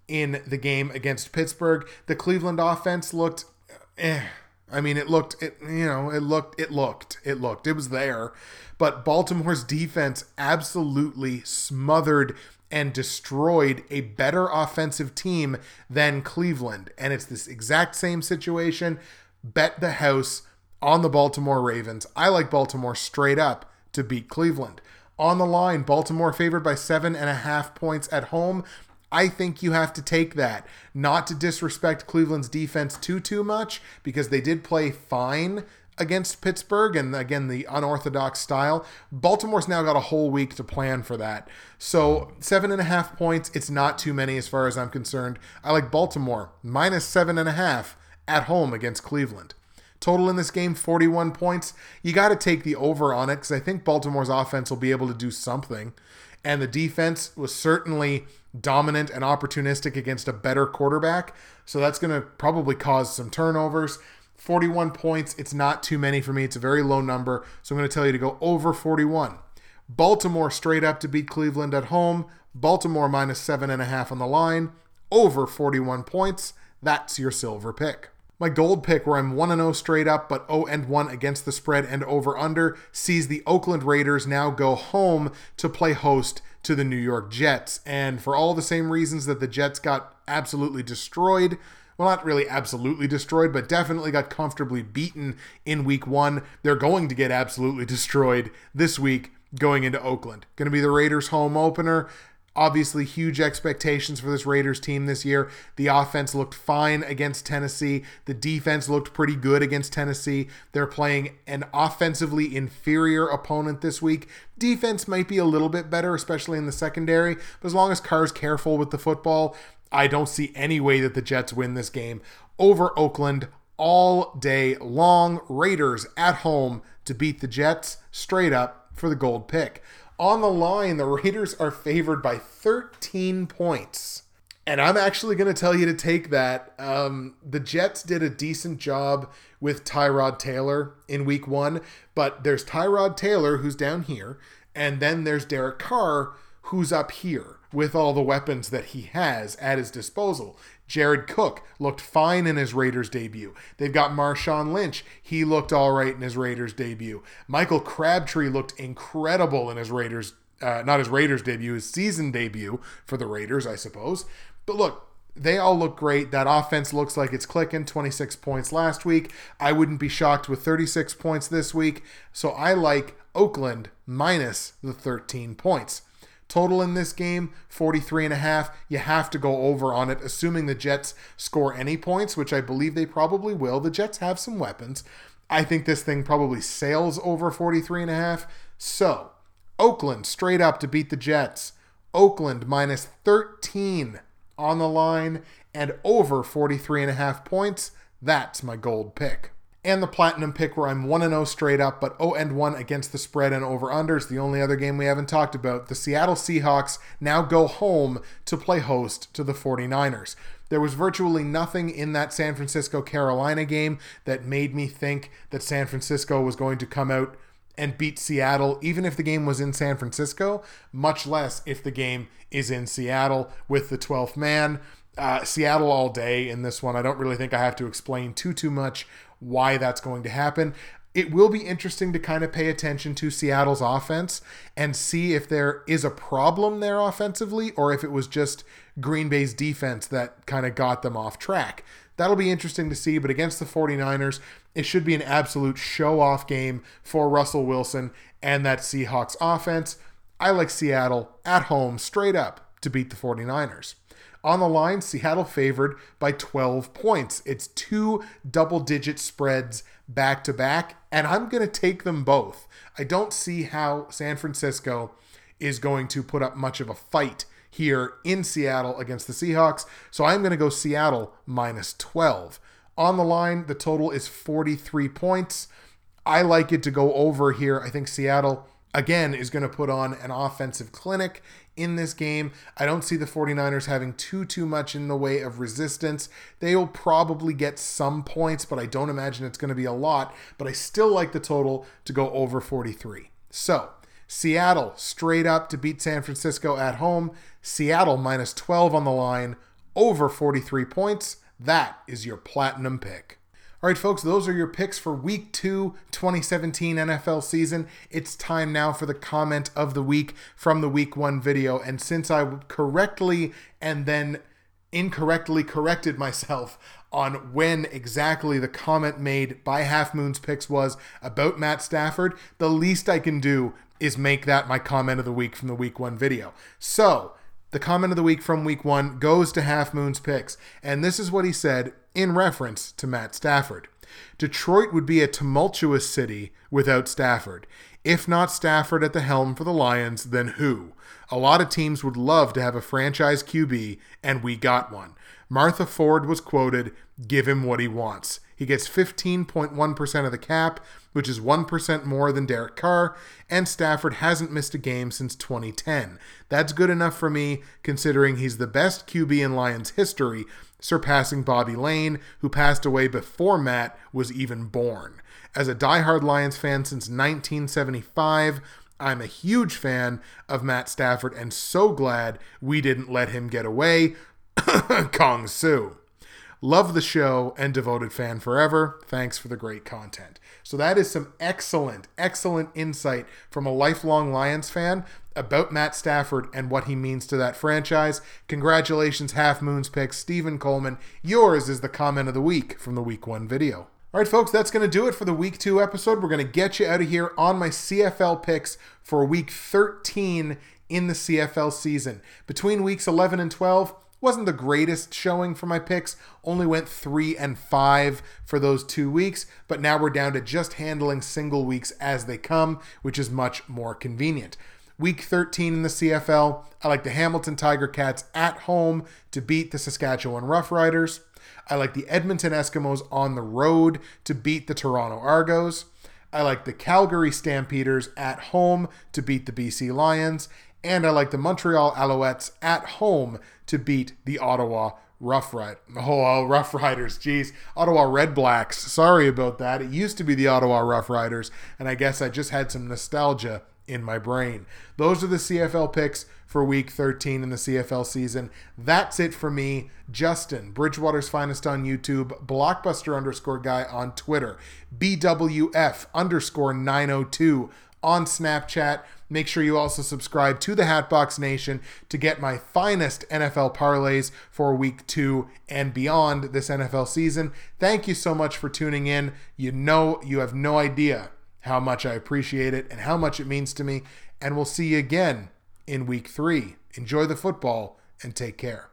in the game against Pittsburgh. The Cleveland offense looked eh. I mean, it looked it you know, it looked it looked it looked. It was there. But Baltimore's defense absolutely smothered and destroyed a better offensive team than Cleveland. And it's this exact same situation. Bet the house on the Baltimore Ravens. I like Baltimore straight up to beat Cleveland. On the line, Baltimore favored by seven and a half points at home. I think you have to take that. Not to disrespect Cleveland's defense too too much because they did play fine against Pittsburgh and again the unorthodox style. Baltimore's now got a whole week to plan for that. So seven and a half points, it's not too many as far as I'm concerned. I like Baltimore minus seven and a half at home against Cleveland. Total in this game 41 points. You got to take the over on it because I think Baltimore's offense will be able to do something. and the defense was certainly dominant and opportunistic against a better quarterback. So that's going to probably cause some turnovers. 41 points, it's not too many for me. It's a very low number. So I'm going to tell you to go over 41. Baltimore straight up to beat Cleveland at home. Baltimore minus seven and a half on the line. Over 41 points. That's your silver pick. My gold pick, where I'm 1 0 straight up, but 0 and 1 against the spread and over under, sees the Oakland Raiders now go home to play host to the New York Jets. And for all the same reasons that the Jets got absolutely destroyed, well, not really absolutely destroyed, but definitely got comfortably beaten in week one, they're going to get absolutely destroyed this week going into Oakland. Going to be the Raiders' home opener. Obviously, huge expectations for this Raiders team this year. The offense looked fine against Tennessee. The defense looked pretty good against Tennessee. They're playing an offensively inferior opponent this week. Defense might be a little bit better, especially in the secondary, but as long as Carr's careful with the football, I don't see any way that the Jets win this game over Oakland all day long. Raiders at home to beat the Jets straight up for the gold pick on the line, the Raiders are favored by 13 points. And I'm actually going to tell you to take that. Um, the Jets did a decent job with Tyrod Taylor in week one, but there's Tyrod Taylor, who's down here, and then there's Derek Carr, who's up here with all the weapons that he has at his disposal. Jared Cook looked fine in his Raiders debut. They've got Marshawn Lynch. He looked all right in his Raiders debut. Michael Crabtree looked incredible in his Raiders, uh, not his Raiders debut, his season debut for the Raiders, I suppose. But look, they all look great. That offense looks like it's clicking. 26 points last week. I wouldn't be shocked with 36 points this week. So I like Oakland minus the 13 points. Total in this game, 43 and a half. You have to go over on it, assuming the Jets score any points, which I believe they probably will. The Jets have some weapons. I think this thing probably sails over 43 and a half. So, Oakland straight up to beat the Jets. Oakland minus 13 on the line and over 43 and a half points. That's my gold pick and the platinum pick where I'm 1 0 straight up, but 0 and 1 against the spread and over unders. The only other game we haven't talked about. The Seattle Seahawks now go home to play host to the 49ers. There was virtually nothing in that San Francisco Carolina game that made me think that San Francisco was going to come out and beat Seattle, even if the game was in San Francisco, much less if the game is in Seattle with the 12th man. Uh, Seattle all day in this one. I don't really think I have to explain too too much why that's going to happen. It will be interesting to kind of pay attention to Seattle's offense and see if there is a problem there offensively or if it was just Green Bay's defense that kind of got them off track. That'll be interesting to see, but against the 49ers, it should be an absolute show off game for Russell Wilson and that Seahawks offense. I like Seattle at home straight up to beat the 49ers. On the line, Seattle favored by 12 points. It's two double digit spreads back to back, and I'm going to take them both. I don't see how San Francisco is going to put up much of a fight here in Seattle against the Seahawks, so I'm going to go Seattle minus 12. On the line, the total is 43 points. I like it to go over here. I think Seattle again is going to put on an offensive clinic in this game. I don't see the 49ers having too too much in the way of resistance. They will probably get some points, but I don't imagine it's going to be a lot, but I still like the total to go over 43. So, Seattle straight up to beat San Francisco at home. Seattle minus 12 on the line, over 43 points. That is your platinum pick. All right, folks, those are your picks for week two, 2017 NFL season. It's time now for the comment of the week from the week one video. And since I correctly and then incorrectly corrected myself on when exactly the comment made by Half Moon's Picks was about Matt Stafford, the least I can do is make that my comment of the week from the week one video. So, the comment of the week from week one goes to Half Moon's Picks. And this is what he said in reference to Matt Stafford. Detroit would be a tumultuous city without Stafford. If not Stafford at the helm for the Lions, then who? A lot of teams would love to have a franchise QB, and we got one. Martha Ford was quoted, Give him what he wants. He gets 15.1% of the cap, which is 1% more than Derek Carr, and Stafford hasn't missed a game since 2010. That's good enough for me, considering he's the best QB in Lions history, surpassing Bobby Layne, who passed away before Matt was even born. As a diehard Lions fan since 1975, I'm a huge fan of Matt Stafford and so glad we didn't let him get away. Kong Su. Love the show and devoted fan forever. Thanks for the great content. So, that is some excellent, excellent insight from a lifelong Lions fan about Matt Stafford and what he means to that franchise. Congratulations, Half Moons Picks, Stephen Coleman. Yours is the comment of the week from the week one video. All right, folks, that's going to do it for the week two episode. We're going to get you out of here on my CFL picks for week 13 in the CFL season. Between weeks 11 and 12, wasn't the greatest showing for my picks. Only went three and five for those two weeks, but now we're down to just handling single weeks as they come, which is much more convenient. Week 13 in the CFL, I like the Hamilton Tiger Cats at home to beat the Saskatchewan Roughriders. I like the Edmonton Eskimos on the road to beat the Toronto Argos. I like the Calgary Stampeders at home to beat the BC Lions. And I like the Montreal Alouettes at home to beat the Ottawa Rough Riders. Oh, uh, Rough Riders, geez. Ottawa Red Blacks. Sorry about that. It used to be the Ottawa Rough Riders, and I guess I just had some nostalgia in my brain. Those are the CFL picks for week 13 in the CFL season. That's it for me. Justin, Bridgewater's Finest on YouTube, Blockbuster underscore guy on Twitter, BWF underscore 902 on Snapchat. Make sure you also subscribe to the Hatbox Nation to get my finest NFL parlays for week two and beyond this NFL season. Thank you so much for tuning in. You know, you have no idea how much I appreciate it and how much it means to me. And we'll see you again in week three. Enjoy the football and take care.